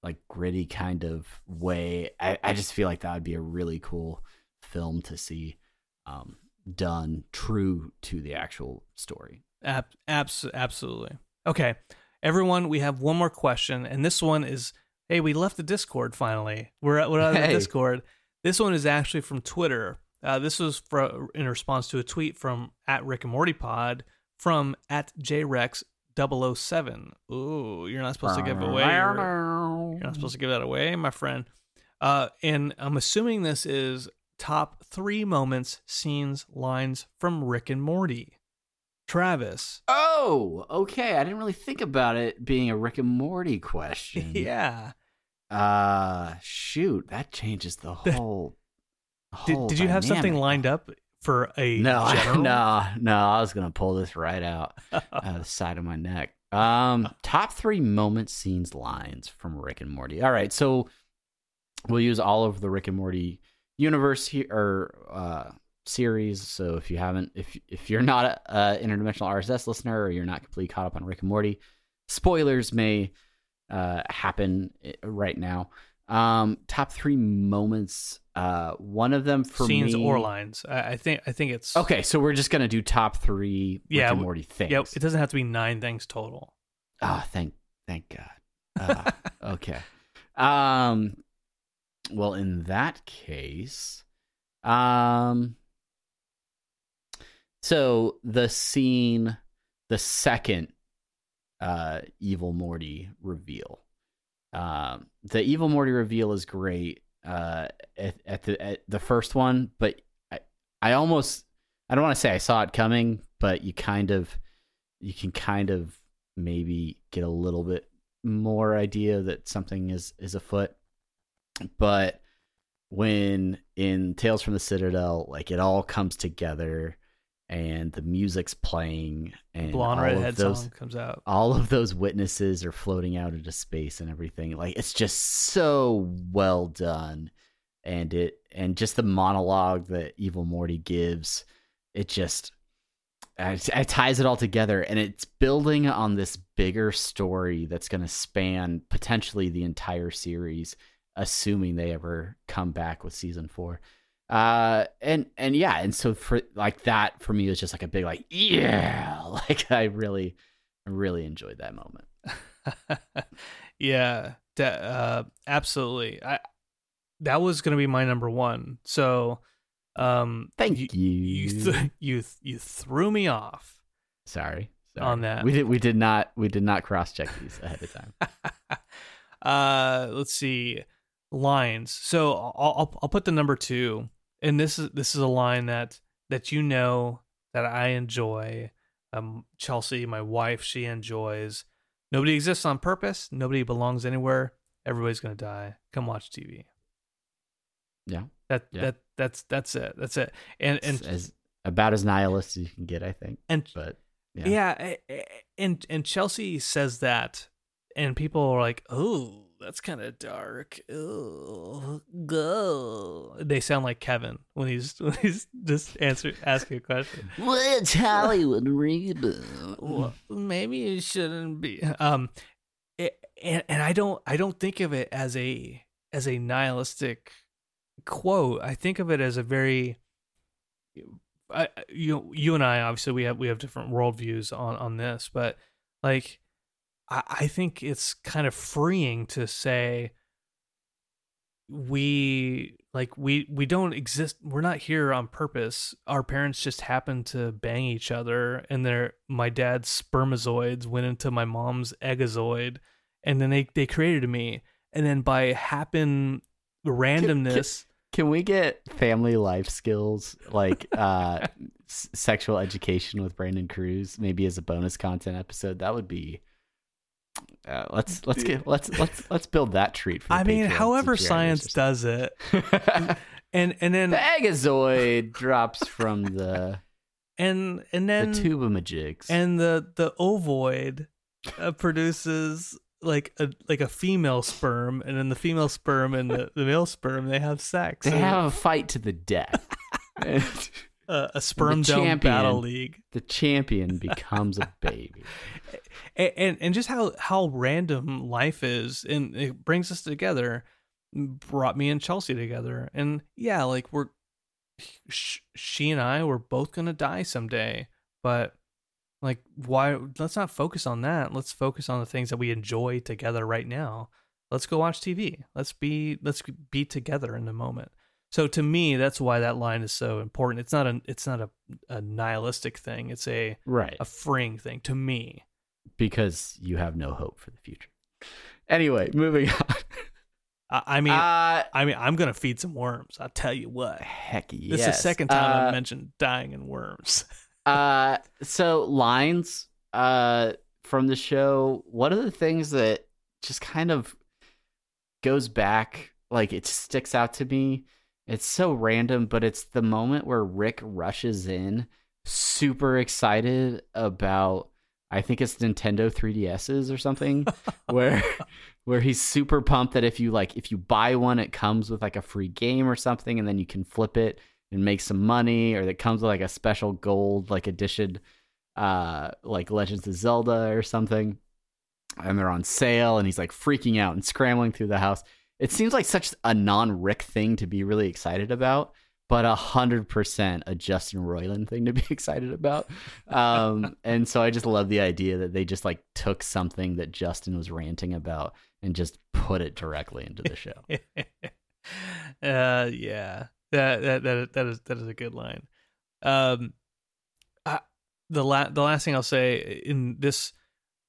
like gritty kind of way. I, I just feel like that would be a really cool film to see um, done true to the actual story. Ab- abs- absolutely. Okay, everyone, we have one more question, and this one is, hey, we left the Discord finally. We're at, we're out of the Hey. Discord. This one is actually from Twitter. Uh, this was for, in response to a tweet from at Rick and Morty Pod from at JRex 007. Ooh, you're not supposed to give away. Your, you're not supposed to give that away, my friend. Uh, and I'm assuming this is top three moments, scenes, lines from Rick and Morty. Travis. Oh, okay. I didn't really think about it being a Rick and Morty question. yeah. Uh, shoot, that changes the whole. Did, did you have something lined up for a No, general? no, no. I was gonna pull this right out out of the side of my neck. Um, top three moments, scenes, lines from Rick and Morty. All right, so we'll use all of the Rick and Morty universe here or uh, series. So if you haven't, if if you're not a, a interdimensional RSS listener or you're not completely caught up on Rick and Morty, spoilers may uh, happen right now. Um, top three moments. Uh, one of them for scenes me, or lines. I, I think I think it's Okay, so we're just gonna do top three Rick Yeah, and Morty things. Yeah, it doesn't have to be nine things total. Oh, thank thank God. Uh, okay. Um. Well, in that case, um. So the scene, the second, uh, evil Morty reveal. Um, the evil Morty reveal is great. Uh, at, at the at the first one, but I I almost I don't want to say I saw it coming, but you kind of you can kind of maybe get a little bit more idea that something is is afoot. But when in Tales from the Citadel, like it all comes together and the music's playing and Blonde all of redhead those song comes out. all of those witnesses are floating out into space and everything. Like it's just so well done. And it and just the monologue that evil morty gives it just it, it ties it all together and it's building on this bigger story that's going to span potentially the entire series assuming they ever come back with season four uh and and yeah and so for like that for me was just like a big like yeah like i really really enjoyed that moment yeah, de- uh, absolutely. I that was gonna be my number one. So, um, thank you. you You th- you th- you threw me off. sorry, sorry on that. we did we did not we did not cross check these ahead of time uh, let's see lines. So I'll, I'll I'll put the number two, and this is this is a line that that you know that I enjoy. Um, Chelsea, my wife, she enjoys. Nobody exists on purpose. Nobody belongs anywhere. Everybody's gonna die. Come watch TV. yeah That Yeah. that that's that's it. That's it. And and as about as nihilist as you can get i think and but yeah, yeah. a- a- and and Chelsea says that, and people are like, "Oh, that's kind of dark." Oh, go. They sound like Kevin when he's when he's just answer asking a question. what's hollywood reboot Well, maybe it shouldn't be. Um, it, and and I don't I don't think of it as a as a nihilistic quote. I think of it as a very I- you you and I obviously we have we have different worldviews on on this, but like I, I think it's kind of freeing to say we like we we don't exist we're not here on purpose our parents just happened to bang each other and their my dad's spermazoids went into my mom's egozoid and then they they created me and then by happen randomness Can we get family life skills like uh s- sexual education with Brandon Cruz maybe as a bonus content episode? That would be uh, let's let's get let's let's let's build that treat for the i mean Patreon however science does it and and then the egozoid drops from the and and then the tubamajigs. and the the ovoid uh, produces like a like a female sperm and then the female sperm and the, the male sperm they have sex they And, have a fight to the death. And uh, a sperm dome champion. battle league. the champion becomes a baby. and, and and just how how random life is and it brings us together brought me and chelsea together. And yeah like we're sh- she and i were both gonna die someday but like why let's not focus on that. Let's focus on the things that we enjoy together right now. Let's go watch tv let's be let's be together in the moment so to me that's why that line is so important it's not a it's not a, a nihilistic thing it's a Right. a freeing thing to me Because you have no hope for the future. Anyway, moving on. I, mean, uh, I mean, I'm gonna feed some worms. I'll tell you what. heck yes. This is the second time Uh, I've mentioned dying in worms. uh so lines uh from the show one of the things that just kind of goes back like it sticks out to me it's so random but it's the moment where rick rushes in super excited about i think it's nintendo 3ds's or something where where he's super pumped that if you like if you buy one it comes with like a free game or something and then you can flip it and make some money or that comes with like a special gold like edition uh like legends of zelda or something. And they're on sale and he's like freaking out and scrambling through the house it seems like such a non-rick thing to be really excited about but a hundred percent a justin roiland thing to be excited about. Um and so i just love the idea that they just like took something that justin was ranting about and just put it directly into the show. Uh, yeah, that that that that is that is a good line. Um, I, the la- the last thing I'll say in this,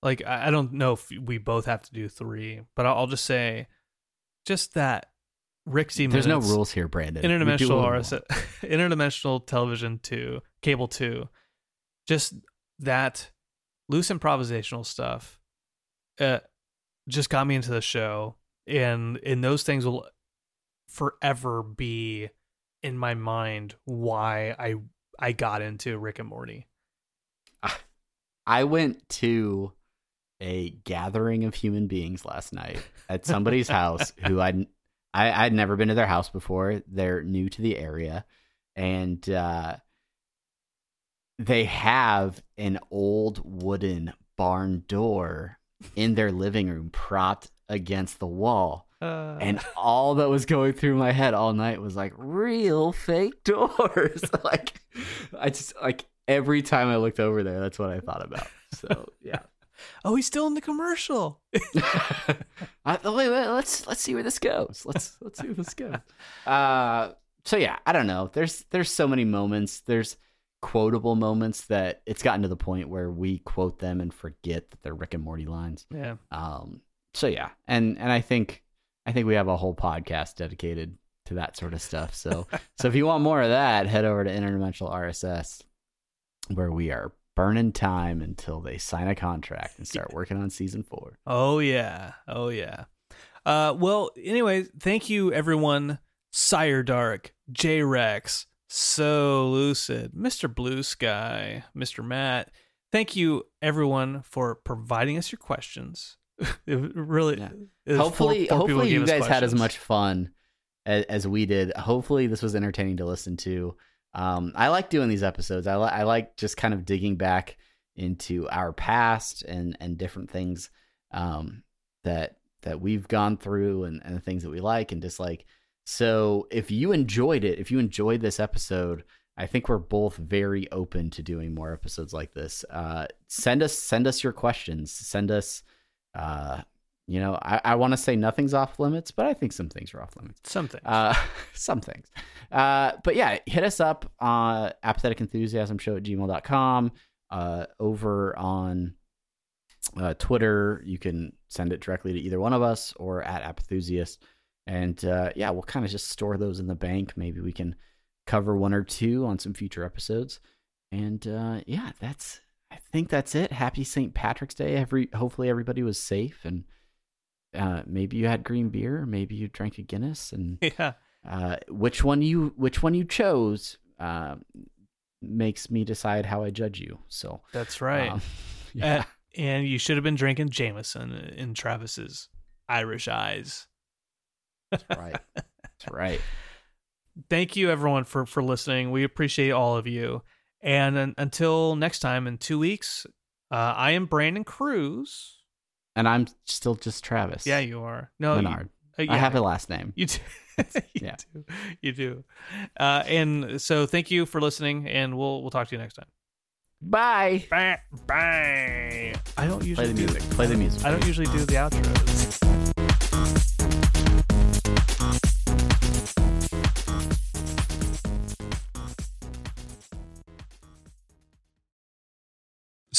like, I, I don't know if we both have to do three, but I'll, I'll just say, just that Rick Z. there's no rules here brandon interdimensional what we want. RS, interdimensional television two, cable two, just that loose improvisational stuff, uh, just got me into the show, and and those things will forever be in my mind why I I got into Rick and Morty. I went to a gathering of human beings last night at somebody's house who I'd I, I'd never been to their house before. They're new to the area, and uh, they have an old wooden barn door in their living room, propped against the wall. Uh, And all that was going through my head all night was like real fake doors. like I just like every time I looked over there, that's what I thought about. So yeah. Oh, he's still in the commercial. I, wait, wait, let's let's see where this goes. Let's let's see where this goes. Uh, so yeah, I don't know. There's there's so many moments. There's quotable moments that it's gotten to the point where we quote them and forget that they're Rick and Morty lines. Yeah. Um, so yeah, and and I think I think we have a whole podcast dedicated to that sort of stuff. So so if you want more of that, head over to Interdimensional RSS, where we are burning time until they sign a contract and start working on season four. Oh yeah. Oh yeah. Uh well, anyway, thank you everyone. Sire Dark, J Rex, So Lucid, Mr. Blue Sky, Mr. Matt. Thank you everyone for providing us your questions. it really Yeah. it hopefully, four- four hopefully you guys had as much fun as, as we did. Hopefully, this was entertaining to listen to. Um, I like doing these episodes. I, li- I like just kind of digging back into our past and and different things um, that that we've gone through and, and the things that we like and dislike. So if you enjoyed it, if you enjoyed this episode, I think we're both very open to doing more episodes like this. Uh, send us send us your questions. Send us uh, you know, I, I want to say nothing's off limits, but I think some things are off limits. Something. Uh, some things. Uh, but yeah, hit us up on apathetic enthusiasm show at gmail.com. Uh, over on uh, Twitter, you can send it directly to either one of us or at apathusiast. And uh, yeah, we'll kind of just store those in the bank. Maybe we can cover one or two on some future episodes. And uh, yeah, that's I think that's it. Happy St. Patrick's Day. Every hopefully everybody was safe and uh, maybe you had green beer, maybe you drank a Guinness, and yeah. uh, which one you which one you chose uh, makes me decide how I judge you. So That's right. um, yeah. Uh, and you should have been drinking Jameson in Travis's Irish eyes. That's right. That's right. Thank you, everyone, for for listening. We appreciate all of you. And un- until next time, in two weeks, uh, I am Brandon Cruz. And I'm still just Travis. Yeah, you are. No, you- Menard. uh, I have a last name. You do. you Yeah. do. You do. Uh, and so, thank you for listening, and we'll we'll talk to you next time. Bye. Bye. Bye. I don't usually Play the do- music. Play the music. I don't usually do the outros.